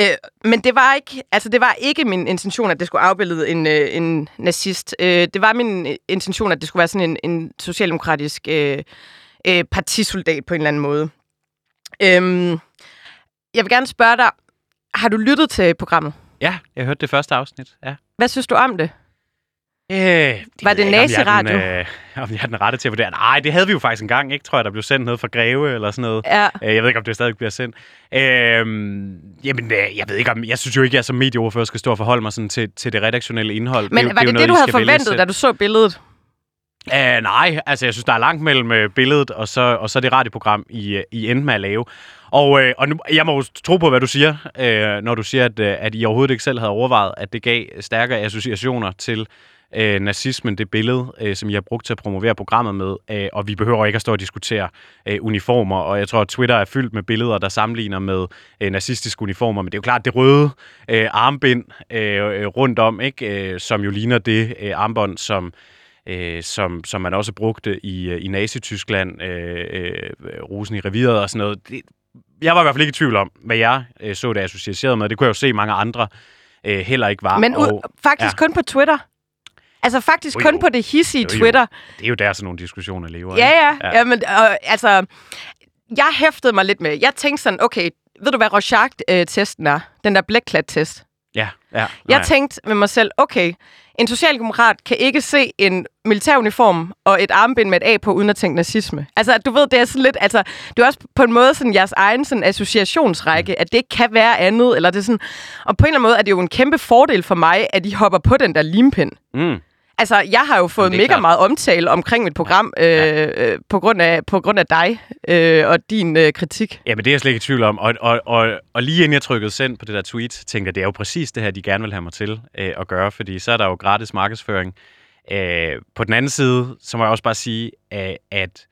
øh, men det var ikke, altså det var ikke min intention, at det skulle afbillede en, øh, en nazist. Øh, det var min øh, intention, at det skulle være sådan en, en socialdemokratisk øh, øh, partisoldat på en eller anden måde. Øhm, jeg vil gerne spørge dig, har du lyttet til programmet? Ja, jeg hørte det første afsnit. Ja. Hvad synes du om det? Var det om jeg er nazi-radio? den, øh, om jeg er den rette til at vurdere. Nej, det havde vi jo faktisk engang, ikke? Tror jeg, der blev sendt noget fra Greve eller sådan noget. Ja. Øh, Jeg ved ikke, om det stadig bliver sendt. Øhm, jamen, øh, jeg ved ikke om... Jeg synes jo ikke, jeg som medieordfører skal stå og forholde mig sådan til, til det redaktionelle indhold. Men jo- var jo det noget, det, du de havde vælge forventet, selv. da du så billedet? Uh, nej, altså jeg synes, der er langt mellem uh, billedet og så, og så det radioprogram, I, uh, I endte med at lave. Og, uh, og nu, jeg må jo tro på, hvad du siger, uh, når du siger, at, at I overhovedet ikke selv havde overvejet, at det gav stærkere associationer til uh, nazismen, det billede, uh, som I har brugt til at promovere programmet med. Uh, og vi behøver ikke at stå og diskutere uh, uniformer, og jeg tror, at Twitter er fyldt med billeder, der sammenligner med uh, nazistiske uniformer. Men det er jo klart, det røde uh, armbind uh, rundt om, ikke, uh, som jo ligner det uh, armbånd, som øh, som, som man også brugte i, øh, i Nazi-Tyskland, øh, øh, Rosen i reviret og sådan noget. Det, jeg var i hvert fald ikke i tvivl om, hvad jeg øh, så det associeret med. Det kunne jeg jo se, mange andre øh, heller ikke var. Men ud, og faktisk ja. kun på Twitter. Altså faktisk Jo, kun jo. på det hissige Jo, jo. Twitter. det er jo der, sådan nogle diskussioner lever. Ja, ikke? ja. ja. Jamen, øh, altså, jeg hæftede mig lidt med. Jeg tænkte sådan, okay, ved du hvad Rorschach-testen er? Den der blækklat-test. Ja, ja. Jeg nej. tænkte med mig selv, okay, en socialdemokrat kan ikke se en militæruniform og et armbind med et A på, uden at tænke nazisme. Altså, du ved, det er sådan lidt, altså, det er også på en måde sådan jeres egen sådan associationsrække, at det ikke kan være andet, eller det er sådan, og på en eller anden måde er det jo en kæmpe fordel for mig, at I hopper på den der limpind. Mm. Altså, jeg har jo fået mega klart. meget omtale omkring mit program øh, Ja. øh, på, grund af, på grund af dig øh, og din øh, kritik. Ja, men det er jeg slet ikke i tvivl om. Og, og, og, og lige inden jeg trykkede send på det der tweet, tænkte jeg, det er jo præcis det her, de gerne vil have mig til øh, at gøre, fordi så er der jo gratis markedsføring. Øh, på den anden side, så må jeg også bare sige, øh, at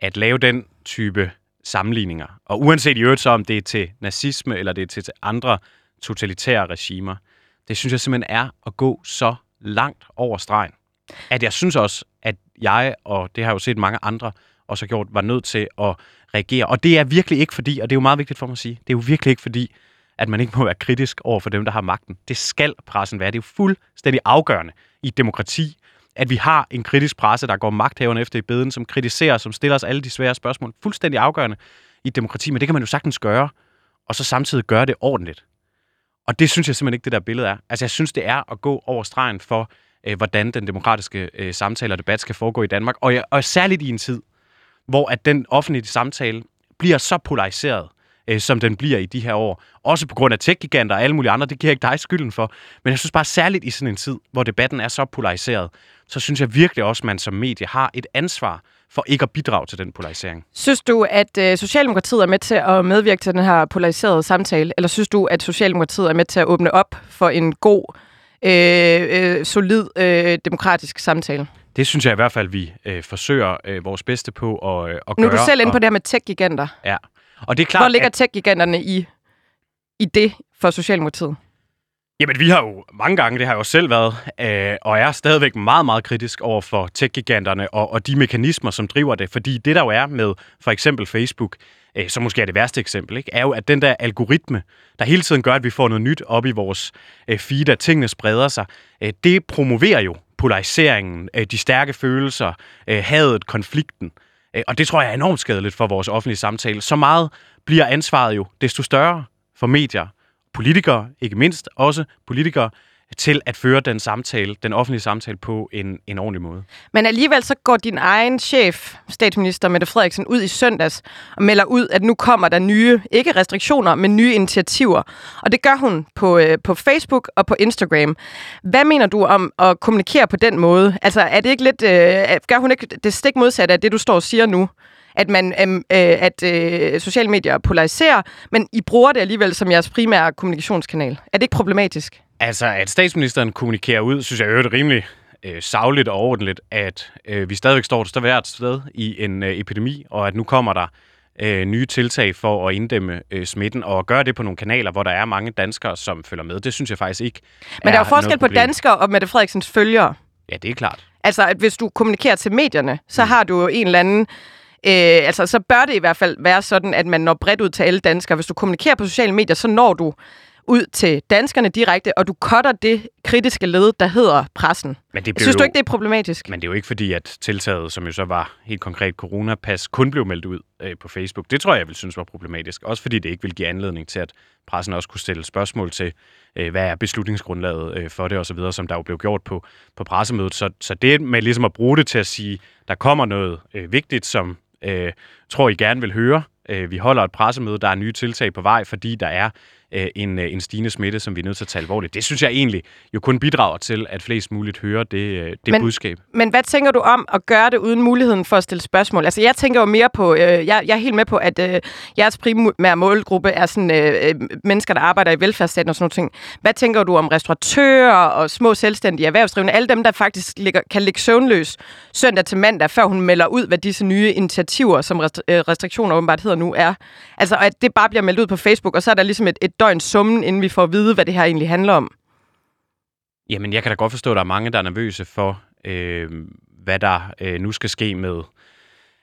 at lave den type sammenligninger, og uanset i øvrigt så, om det er til nazisme, eller det er til, til andre totalitære regimer, det synes jeg simpelthen er at gå så langt over stregen. At jeg synes også, at jeg, og det har jeg jo set mange andre også har gjort, var nødt til at reagere. Og det er virkelig ikke fordi, og det er jo meget vigtigt for mig at sige, det er jo virkelig ikke fordi, at man ikke må være kritisk over for dem, der har magten. Det skal pressen være. Det er jo fuldstændig afgørende i et demokrati, at vi har en kritisk presse, der går magthaverne efter i beden, som kritiserer, som stiller os alle de svære spørgsmål. Fuldstændig afgørende i et demokrati, men det kan man jo sagtens gøre, og så samtidig gøre det ordentligt. Og det synes jeg simpelthen ikke, det der billede er. Altså, jeg synes, det er at gå over stregen for, øh, hvordan den demokratiske øh, samtale og debat skal foregå i Danmark. Og, jeg, og særligt i en tid, hvor at den offentlige samtale bliver så polariseret, øh, som den bliver i de her år. Også på grund af tech-giganter og alle mulige andre. Det giver jeg ikke dig skylden for. Men jeg synes bare særligt i sådan en tid, hvor debatten er så polariseret, så synes jeg virkelig også, at man som medie har et ansvar for ikke at bidrage til den polarisering. Synes du, at øh, Socialdemokratiet er med til at medvirke til den her polariserede samtale, eller synes du, at Socialdemokratiet er med til at åbne op for en god, øh, øh, solid, øh, demokratisk samtale? Det synes jeg i hvert fald, vi øh, forsøger øh, vores bedste på at, øh, at Nu gøre. er du selv inde og, på det her med tech-giganter. Ja. Og det er klart, Hvor ligger at, tech-giganterne i, i det for Socialdemokratiet? Jamen, vi har jo mange gange, det har jeg jo selv været, øh, og er stadigvæk meget, meget kritisk over for tech-giganterne og, og de mekanismer, som driver det. Fordi det, der jo er med for eksempel Facebook, øh, som måske er det værste eksempel, ikke, er jo, at den der algoritme, der hele tiden gør, at vi får noget nyt op i vores øh, feed, at tingene spreder sig, øh, det promoverer jo polariseringen, øh, de stærke følelser, øh, hadet, konflikten. Øh, og det tror jeg er enormt skadeligt for vores offentlige samtale. Så meget bliver ansvaret jo desto større for medier, politikere, ikke mindst også politikere, til at føre den samtale, den offentlige samtale på en, en ordentlig måde. Men alligevel så går din egen chef, statsminister Mette Frederiksen, ud i søndags og melder ud, at nu kommer der nye, ikke restriktioner, men nye initiativer. Og det gør hun på, øh, på Facebook og på Instagram. Hvad mener du om at kommunikere på den måde? Altså er det ikke lidt, øh, gør hun ikke det stik modsatte af det, du står og siger nu? At, man, øh, øh, at øh, sociale medier polariserer, men I bruger det alligevel som jeres primære kommunikationskanal. Er det ikke problematisk? Altså, at statsministeren kommunikerer ud, synes jeg er jo rimelig øh, savligt og ordentligt, at øh, vi stadigvæk står et hvert sted i en øh, epidemi, og at nu kommer der øh, nye tiltag for at inddæmme øh, smitten, og gøre det på nogle kanaler, hvor der er mange danskere, som følger med. Det synes jeg faktisk ikke Men der er jo forskel på danskere og Mette Frederiksens følgere. Ja, det er klart. Altså, at hvis du kommunikerer til medierne, så Mm. har du jo en eller anden... Øh, altså, så bør det i hvert fald være sådan, at man når bredt ud til alle danskere. Hvis du kommunikerer på sociale medier, så når du ud til danskerne direkte, og du cutter det kritiske led, der hedder pressen. Men det Synes du jo, ikke, det er problematisk? Men det er jo ikke fordi, at tiltaget, som jo så var helt konkret coronapas, kun blev meldt ud øh, på Facebook. Det tror jeg, jeg vil synes var problematisk. Også fordi det ikke vil give anledning til, at pressen også kunne stille spørgsmål til, øh, hvad er beslutningsgrundlaget øh, for det osv., som der jo blev gjort på, på pressemødet. Så, så det med ligesom at bruge det til at sige, der kommer noget øh, vigtigt, som øh, tror I gerne vil høre. Øh, vi holder et pressemøde, der er nye tiltag på vej, fordi der er øh, en, øh, en stigende smitte, som vi er nødt til at tage alvorligt. Det synes jeg egentlig jo kun bidrager til, at flest muligt hører det, øh, det Men- budskab. Men hvad tænker du om at gøre det uden muligheden for at stille spørgsmål? Altså, jeg tænker jo mere på, øh, jeg, jeg er helt med på, at øh, jeres primære målgruppe er sådan øh, øh, mennesker, der arbejder i velfærdsstaten og sådan noget ting. Hvad tænker du om restauratører og små selvstændige erhvervsdrivende? Alle dem, der faktisk ligger, kan ligge søvnløs søndag til mandag, før hun melder ud, hvad disse nye initiativer, som øh, restriktioner åbenbart hedder nu, er. Altså, at det bare bliver meldt ud på Facebook, og så er der ligesom et, et døgns summen, inden vi får at vide, hvad det her egentlig handler om. Jamen, jeg kan da godt forstå, at der er mange, der er nervøse for, øh, hvad der øh, nu skal ske med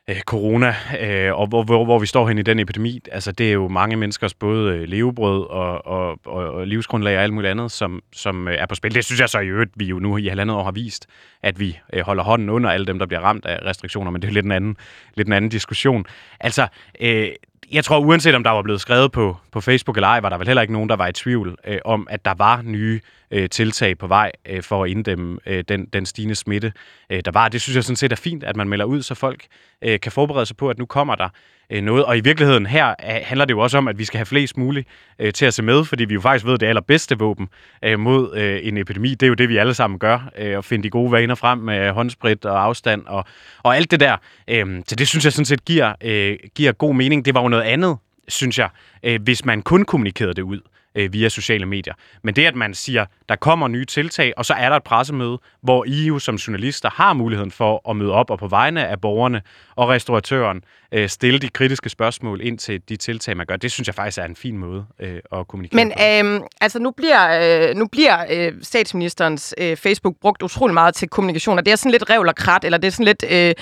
øh, corona, øh, og hvor, hvor, hvor vi står hen i den epidemi. Altså, det er jo mange menneskers både øh, levebrød og, og, og, og livsgrundlag og alt muligt andet, som, som øh, er på spil. Det synes jeg så i øvrigt, vi jo nu i halvandet år har vist, at vi øh, holder hånden under alle dem, der bliver ramt af restriktioner, men det er jo lidt en anden, lidt en anden diskussion. Altså, øh, jeg tror, uanset om der var blevet skrevet på, på Facebook eller ej, var der vel heller ikke nogen, der var i tvivl øh, om, at der var nye øh, tiltag på vej øh, for at inddæmme øh, den, den stigende smitte, øh, der var. Det synes jeg sådan set er fint, at man melder ud, så folk øh, kan forberede sig på, at nu kommer der øh, noget. Og i virkeligheden her øh, handler det jo også om, at vi skal have flest muligt øh, til at se med, fordi vi jo faktisk ved, at det allerbedste våben øh, mod øh, en epidemi, det er jo det, vi alle sammen gør, øh, at finde de gode vaner frem med håndsprit og afstand og, og alt det der. Øh, så det synes jeg sådan set giver, øh, giver god mening. Det var jo noget andet, synes jeg, øh, hvis man kun kommunikerede det ud øh, via sociale medier. Men det, at man siger, der kommer nye tiltag, og så er der et pressemøde, hvor I jo som journalister har muligheden for at møde op og på vegne af borgerne og restauratøren øh, stille de kritiske spørgsmål ind til de tiltag, man gør. Det synes jeg faktisk er en fin måde øh, at kommunikere Men på. øhm, altså nu bliver, øh, nu bliver øh, statsministerens øh, Facebook brugt utrolig meget til kommunikation, og det er sådan lidt revl og krat, eller det er sådan lidt, øh,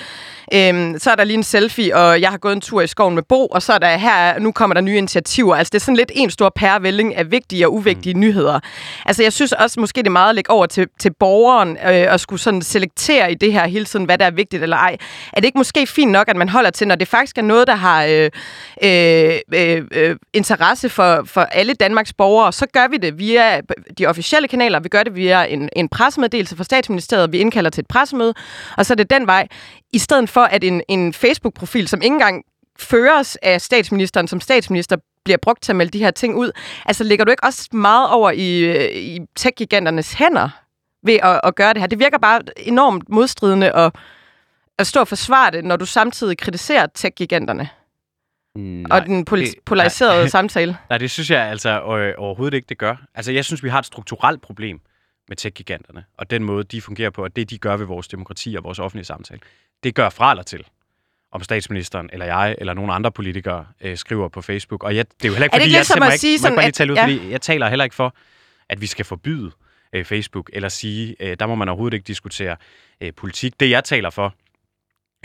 øh, så er der lige en selfie, og jeg har gået en tur i skoven med Bo, og så er der her, nu kommer der nye initiativer. Altså det er sådan lidt en stor pærevælling af vigtige og uvigtige mm. nyheder. Altså jeg synes også måske det er meget at lægge over til, til borgeren, øh, og skulle sådan selektere i det her hele tiden, hvad der er vigtigt eller ej. Er det ikke måske fint nok, at man holder til, når det faktisk er noget, der har øh, øh, øh, øh, interesse for, for alle Danmarks borgere, så gør vi det via de officielle kanaler, vi gør det via en, en pressemeddelelse fra statsministeriet, vi indkalder til et pressemøde, og så er det den vej, i stedet for at en, en Facebook-profil, som ikke engang føres af statsministeren som statsminister, bliver brugt til at melde de her ting ud. Altså ligger du ikke også meget over i, øh, i tech-giganternes hænder ved at, at gøre det her? Det virker bare enormt modstridende at, at stå og forsvare det, når du samtidig kritiserer tech-giganterne Nej, og den pol- det- polariserede nej. samtale. Nej, det synes jeg altså overhovedet ikke, det gør. Altså, jeg synes, vi har et strukturelt problem med tech-giganterne, og den måde, de fungerer på, og det, de gør ved vores demokrati og vores offentlige samtale. Det gør fra eller til, om statsministeren, eller jeg, eller nogle andre politikere øh, skriver på Facebook. Og jeg, det er jo heller ikke, Er det fordi ikke jeg, som at ikke- sige jeg sådan, at- ud, ja. fordi jeg taler heller ikke for, at vi skal forbyde øh, Facebook, eller sige, øh, der må man overhovedet ikke diskutere øh, politik. Det, jeg taler for,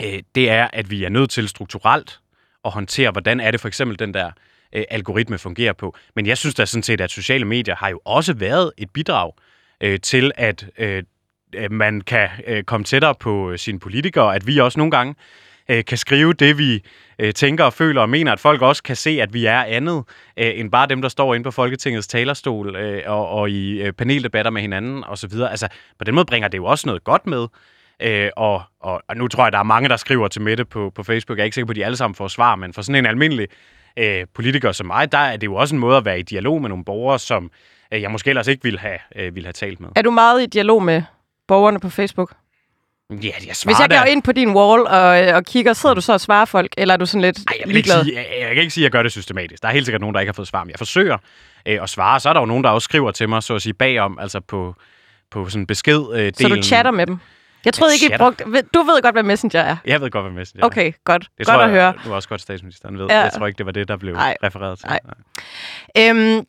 øh, det er, at vi er nødt til strukturelt at håndtere, hvordan er det for eksempel den der øh, algoritme fungerer på. Men jeg synes da sådan set, at sociale medier har jo også været et bidrag øh, til, at øh, øh, man kan øh, komme tættere på øh, sine politikere, at vi også nogle gange øh, kan skrive det, vi øh, tænker og føler og mener, at folk også kan se, at vi er andet øh, end bare dem, der står inde på Folketingets talerstol øh, og, og i øh, paneldebatter med hinanden osv. Altså, på den måde bringer det jo også noget godt med. Øh, og, og, og nu tror jeg, der er mange, der skriver til Mette på, på Facebook. Jeg er ikke sikker på, at de alle sammen får svar, men for sådan en almindelig øh, politiker som mig, der er det jo også en måde at være i dialog med nogle borgere, som øh, jeg måske ellers ikke ville have, øh, ville have talt med. Er du meget i dialog med borgerne på Facebook? Ja, jeg svarer Hvis jeg da- går ind på din wall og, øh, og kigger, sidder du så og svarer folk, eller er du sådan lidt Ej, jeg, vil ikke ligeglad? sige, jeg, jeg kan ikke sige, at jeg gør det systematisk. Der er helt sikkert nogen, der ikke har fået svar, men jeg forsøger øh, at svare. Så er der jo nogen, der også skriver til mig, så at sige bagom, altså på, på sådan besked øh, Så du chatter med dem? Jeg troede Jeg ikke, I chatter. brugte... Du ved godt, hvad Messenger er. Jeg ved godt, hvad Messenger er. Okay, godt. Det godt tror at høre. jeg, nu er også godt, statsministeren ved. Ja. Jeg tror ikke, det var det, der blev Nej. refereret til. Nej. Øhm,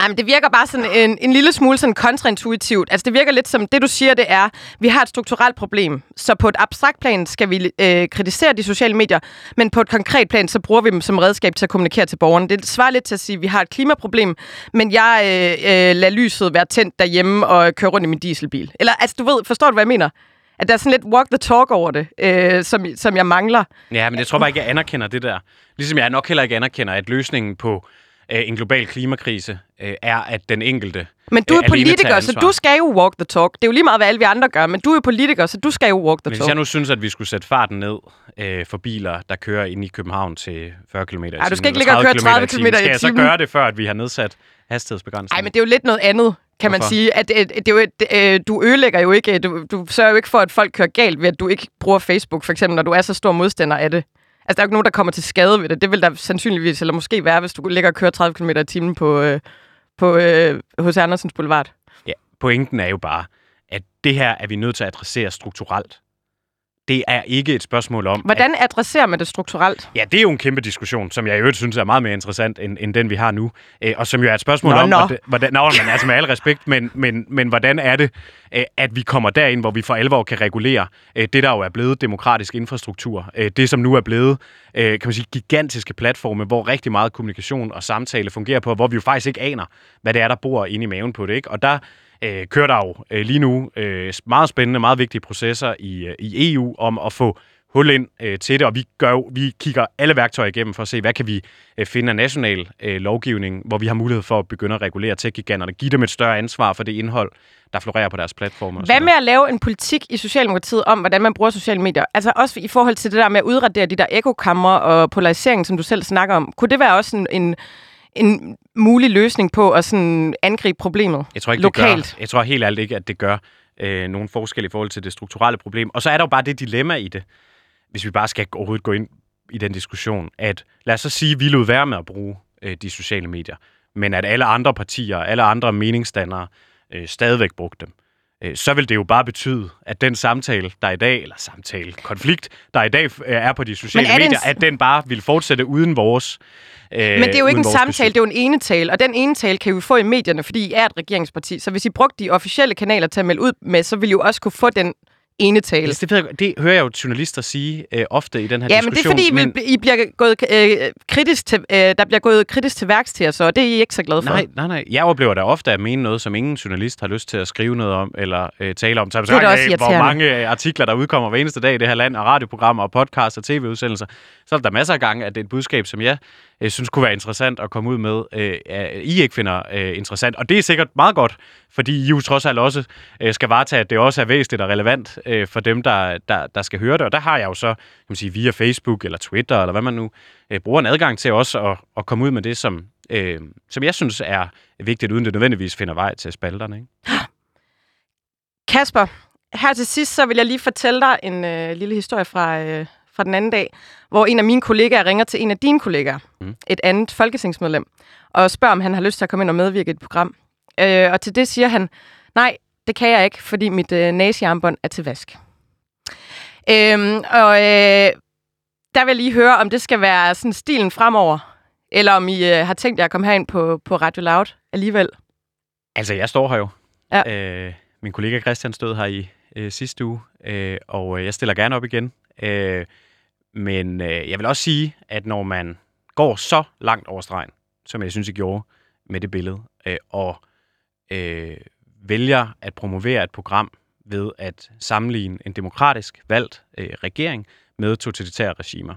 Jamen, det virker bare sådan en, en lille smule sådan kontraintuitivt. Altså, det virker lidt som, det du siger, det er, vi har et strukturelt problem. Så på et abstrakt plan skal vi øh, kritisere de sociale medier, men på et konkret plan, så bruger vi dem som redskab til at kommunikere til borgerne. Det svarer lidt til at sige, at vi har et klimaproblem, men jeg øh, øh, lader lyset være tændt derhjemme og kører rundt i min dieselbil. Eller, altså, du ved, forstår du, hvad jeg mener? At der er sådan lidt walk the talk over det, øh, som, som jeg mangler. Ja, men jeg tror bare ikke, jeg anerkender det der. Ligesom jeg nok heller ikke anerkender, at løsningen på øh, en global klimakrise øh, er, at den enkelte Men du øh, er alene politiker, så du skal jo walk the talk. Det er jo lige meget, hvad alle vi andre gør, men du er jo politiker, så du skal jo walk the Men hvis talk. jeg nu synes, at vi skulle sætte farten ned øh, for biler, der kører ind i København til 40 km i timen, du skal ikke ligge og køre 30 kilometer kilometer i Skal jeg så timen? gøre det, før at vi har nedsat hastighedsbegrænsningen? Nej, men det er jo lidt noget andet, kan man Hvorfor? sige. At, at, det er jo, et, øh, du ødelægger jo ikke, du, du sørger jo ikke for, at folk kører galt ved, at du ikke bruger Facebook, for eksempel, når du er så stor modstander af det. Altså, der er jo ikke nogen, der kommer til skade ved det. Det vil der sandsynligvis, eller måske være, hvis du ligger og kører 30 km i timen på, øh, på øh, hos Andersens Boulevard. Ja, pointen er jo bare, at det her er vi nødt til at adressere strukturelt. Det er ikke et spørgsmål om... At, Hvordan adresserer man det strukturelt? ja, det er jo en kæmpe diskussion, som jeg i øvrigt synes er meget mere interessant, end, end den, vi har nu. Øh, og som jo er et spørgsmål Nå, om, nå. hvordan... nå, men altså med al respekt, men, men, men hvordan er det, øh, at vi kommer derind, hvor vi for alvor kan regulere øh, det, der jo er blevet demokratisk infrastruktur. Øh, det, som nu er blevet, kan man sige, gigantiske platforme, hvor rigtig meget kommunikation og samtale fungerer på, hvor vi jo faktisk ikke aner, hvad det er, der bor inde i maven på det. Ikke? Og der øh, kører der jo øh, lige nu øh, meget spændende, meget vigtige processer i, øh, i EU om at få hul ind øh, til det, og vi, gør vi kigger alle værktøjer igennem for at se, hvad kan vi øh, finde af national øh, lovgivning, hvor vi har mulighed for at begynde at regulere tech-giganterne, give dem et større ansvar for det indhold, der florerer på deres platforme. Hvad med at lave en politik i Socialdemokratiet om, hvordan man bruger sociale medier? Altså også i forhold til det der med at udradere de der ekokammer og polarisering, som du selv snakker om. Kunne det være også en, en, en mulig løsning på at sådan angribe problemet Jeg tror ikke, lokalt? Det gør, jeg tror helt ærligt ikke, at det gør øh, nogen forskel i forhold til det strukturelle problem. Og så er der jo bare det dilemma i det, hvis vi bare skal overhovedet gå ind i den diskussion, at lad os så sige, at vi lod være med at bruge øh, de sociale medier, men at alle andre partier, alle andre meningsdannere øh, stadigvæk brugte dem. Øh, så vil det jo bare betyde, at den samtale, der i dag, eller samtale, konflikt, der i dag øh, er på de sociale er en medier, s- at den bare vil fortsætte uden vores øh, Men det er jo ikke en samtale, det er jo en enetale, og den enetale kan vi få i medierne, fordi I er et regeringsparti. Så hvis I brugte de officielle kanaler til at melde ud med, så ville I jo også kunne få den enetale. Altså, det, det hører jeg jo journalister sige øh, ofte i den her Ja, men det er diskussion. fordi, vi, I bliver gået øh, kritisk til, øh, der bliver gået kritisk til værks til jer, så det er I ikke så glade for. Nej, nej, nej. Jeg oplever da ofte at mene noget, som ingen journalist har lyst til at skrive noget om, eller øh, tale om. Så Det er da også af, hvor mange øh, artikler, der udkommer hver eneste dag i det her land, og radioprogrammer, og podcasts og tv-udsendelser, så er der masser af gange, at det er et budskab, som jeg øh, synes kunne være interessant at komme ud med, øh, at I ikke finder øh, interessant. Og det er sikkert meget godt, fordi I jo trods alt også øh, skal varetage, at det også er væsentligt og relevant øh, for dem, der, der, der skal høre det. Og der har jeg jo så, kan man sige, via Facebook eller Twitter, eller hvad man nu øh, bruger en adgang til også at, at komme ud med det, som, øh, som jeg synes er vigtigt, uden det nødvendigvis finder vej til spalterne. Ikke? Kasper, her til sidst, så vil jeg lige fortælle dig en øh, lille historie fra, øh, fra den anden dag, hvor en af mine kollegaer ringer til en af dine kollegaer, Mm. et andet folketingsmedlem, og spørger, om han har lyst til at komme ind og medvirke i et program. Øh, og til det siger han, nej, det kan jeg ikke, fordi mit øh, nasearmbånd er til vask. Øhm, og øh, der vil jeg lige høre, om det skal være sådan stilen fremover, eller om I øh, har tænkt jer at komme herind på, på Radio Loud alligevel. Altså, jeg står her jo. Ja. Øh, min kollega Christian stod her i øh, sidste uge, øh, og øh, jeg stiller gerne op igen. Øh, men øh, jeg vil også sige, at når man går så langt over stregen, som jeg synes, jeg gjorde med det billede, øh, og øh, vælger at promovere et program ved at sammenligne en demokratisk valgt øh, regering med totalitære regimer,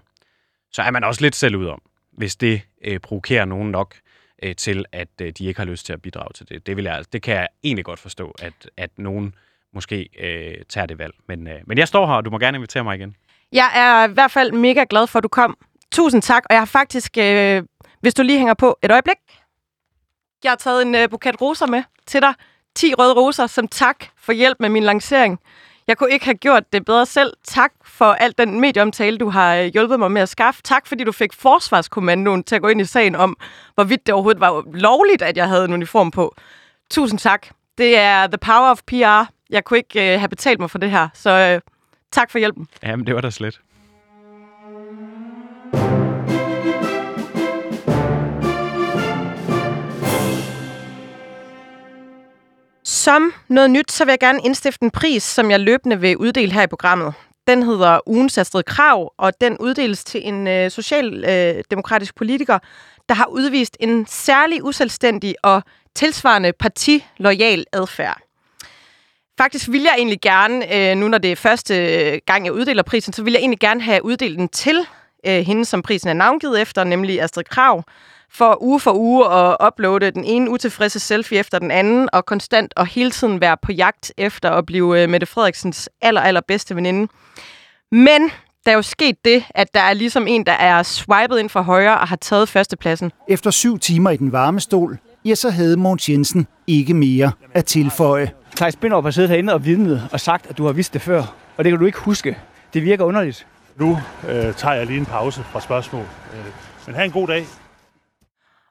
så er man også lidt selv ud om, hvis det øh, provokerer nogen nok øh, til, at øh, de ikke har lyst til at bidrage til det. Det, vil jeg, det kan jeg egentlig godt forstå, at, at nogen måske øh, tager det valg. Men, øh, men jeg står her, og du må gerne invitere mig igen. Jeg er i hvert fald mega glad for, at du kom. Tusind tak, og jeg har faktisk, øh, hvis du lige hænger på et øjeblik, jeg har taget en øh, buket roser med til dig. 10 røde roser som tak for hjælp med min lancering. Jeg kunne ikke have gjort det bedre selv. Tak for al den medieomtale, du har øh, hjulpet mig med at skaffe. Tak, fordi du fik Forsvarskommandoen til at gå ind i sagen om, hvorvidt det overhovedet var lovligt, at jeg havde en uniform på. Tusind tak. Det er the power of PR. Jeg kunne ikke øh, have betalt mig for det her, så øh, tak for hjælpen. Jamen, det var da slet. Som noget nyt, så vil jeg gerne indstifte en pris, som jeg løbende vil uddele her i programmet. Den hedder Ugens Astrid Krav, og den uddeles til en øh, socialdemokratisk øh, politiker, der har udvist en særlig uselvstændig og tilsvarende partilojal adfærd. Faktisk vil jeg egentlig gerne, øh, nu når det er første øh, gang, jeg uddeler prisen, så vil jeg egentlig gerne have uddelt den til øh, hende, som prisen er navngivet efter, nemlig Astrid Krav, for uge for uge at uploade den ene utilfredse selfie efter den anden, og konstant og hele tiden være på jagt efter at blive øh, Mette Frederiksens aller, allerbedste veninde. Men der er jo sket det, at der er ligesom en, der er swipet ind fra højre og har taget førstepladsen. Efter syv timer i den varme stol, ja, så havde Mogens Jensen ikke mere at tilføje. Thijs Binderup har siddet herinde og vidnet og sagt, at du har vidst det før, og det kan du ikke huske. Det virker underligt. Nu øh, tager jeg lige en pause fra spørgsmål. Øh, men have en god dag.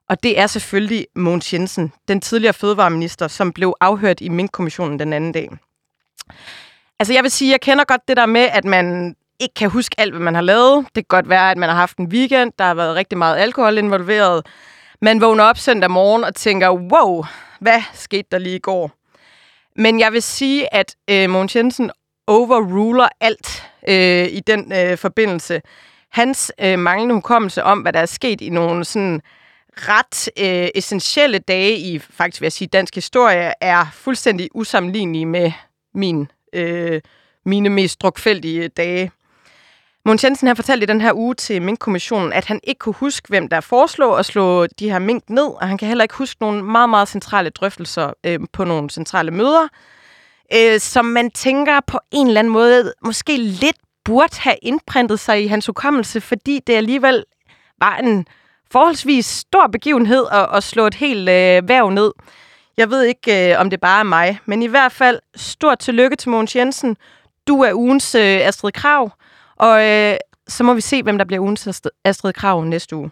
Og det er selvfølgelig Mogens Jensen, den tidligere fødevareminister, som blev afhørt i Mink-kommissionen den anden dag. Altså jeg vil sige, jeg kender godt det der med, at man ikke kan huske alt, hvad man har lavet. Det kan godt være, at man har haft en weekend, der har været rigtig meget alkohol involveret. Man vågner op søndag morgen og tænker, wow, hvad skete der lige i går? Men jeg vil sige, at øh, Mogens Jensen overruler alt øh, i den øh, forbindelse. Hans øh, manglende hukommelse om, hvad der er sket i nogle sådan ret øh, essentielle dage i, faktisk vil jeg sige, dansk historie, er fuldstændig usammenlignelige med min, øh, mine mest drukfældige dage. Mogens Jensen har fortalt i den her uge til Mink-kommissionen, at han ikke kunne huske, hvem der foreslog at slå de her mink ned, og han kan heller ikke huske nogle meget, meget centrale drøftelser øh, på nogle centrale møder, øh, som man tænker på en eller anden måde måske lidt burde have indprintet sig i hans hukommelse, fordi det alligevel var en forholdsvis stor begivenhed at, at slå et helt øh, værv ned. Jeg ved ikke, øh, om det bare er mig, men i hvert fald stort tillykke til Mogens Jensen. Du er ugens øh, Astrid Krav, og øh, så må vi se, hvem der bliver ugens Astrid Krav næste uge.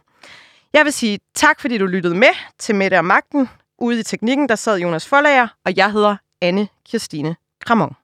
Jeg vil sige tak, fordi du lyttede med til Mette og Magten. Ude i teknikken, der sad Jonas Forlager, og jeg hedder Anne Kirstine Kramon.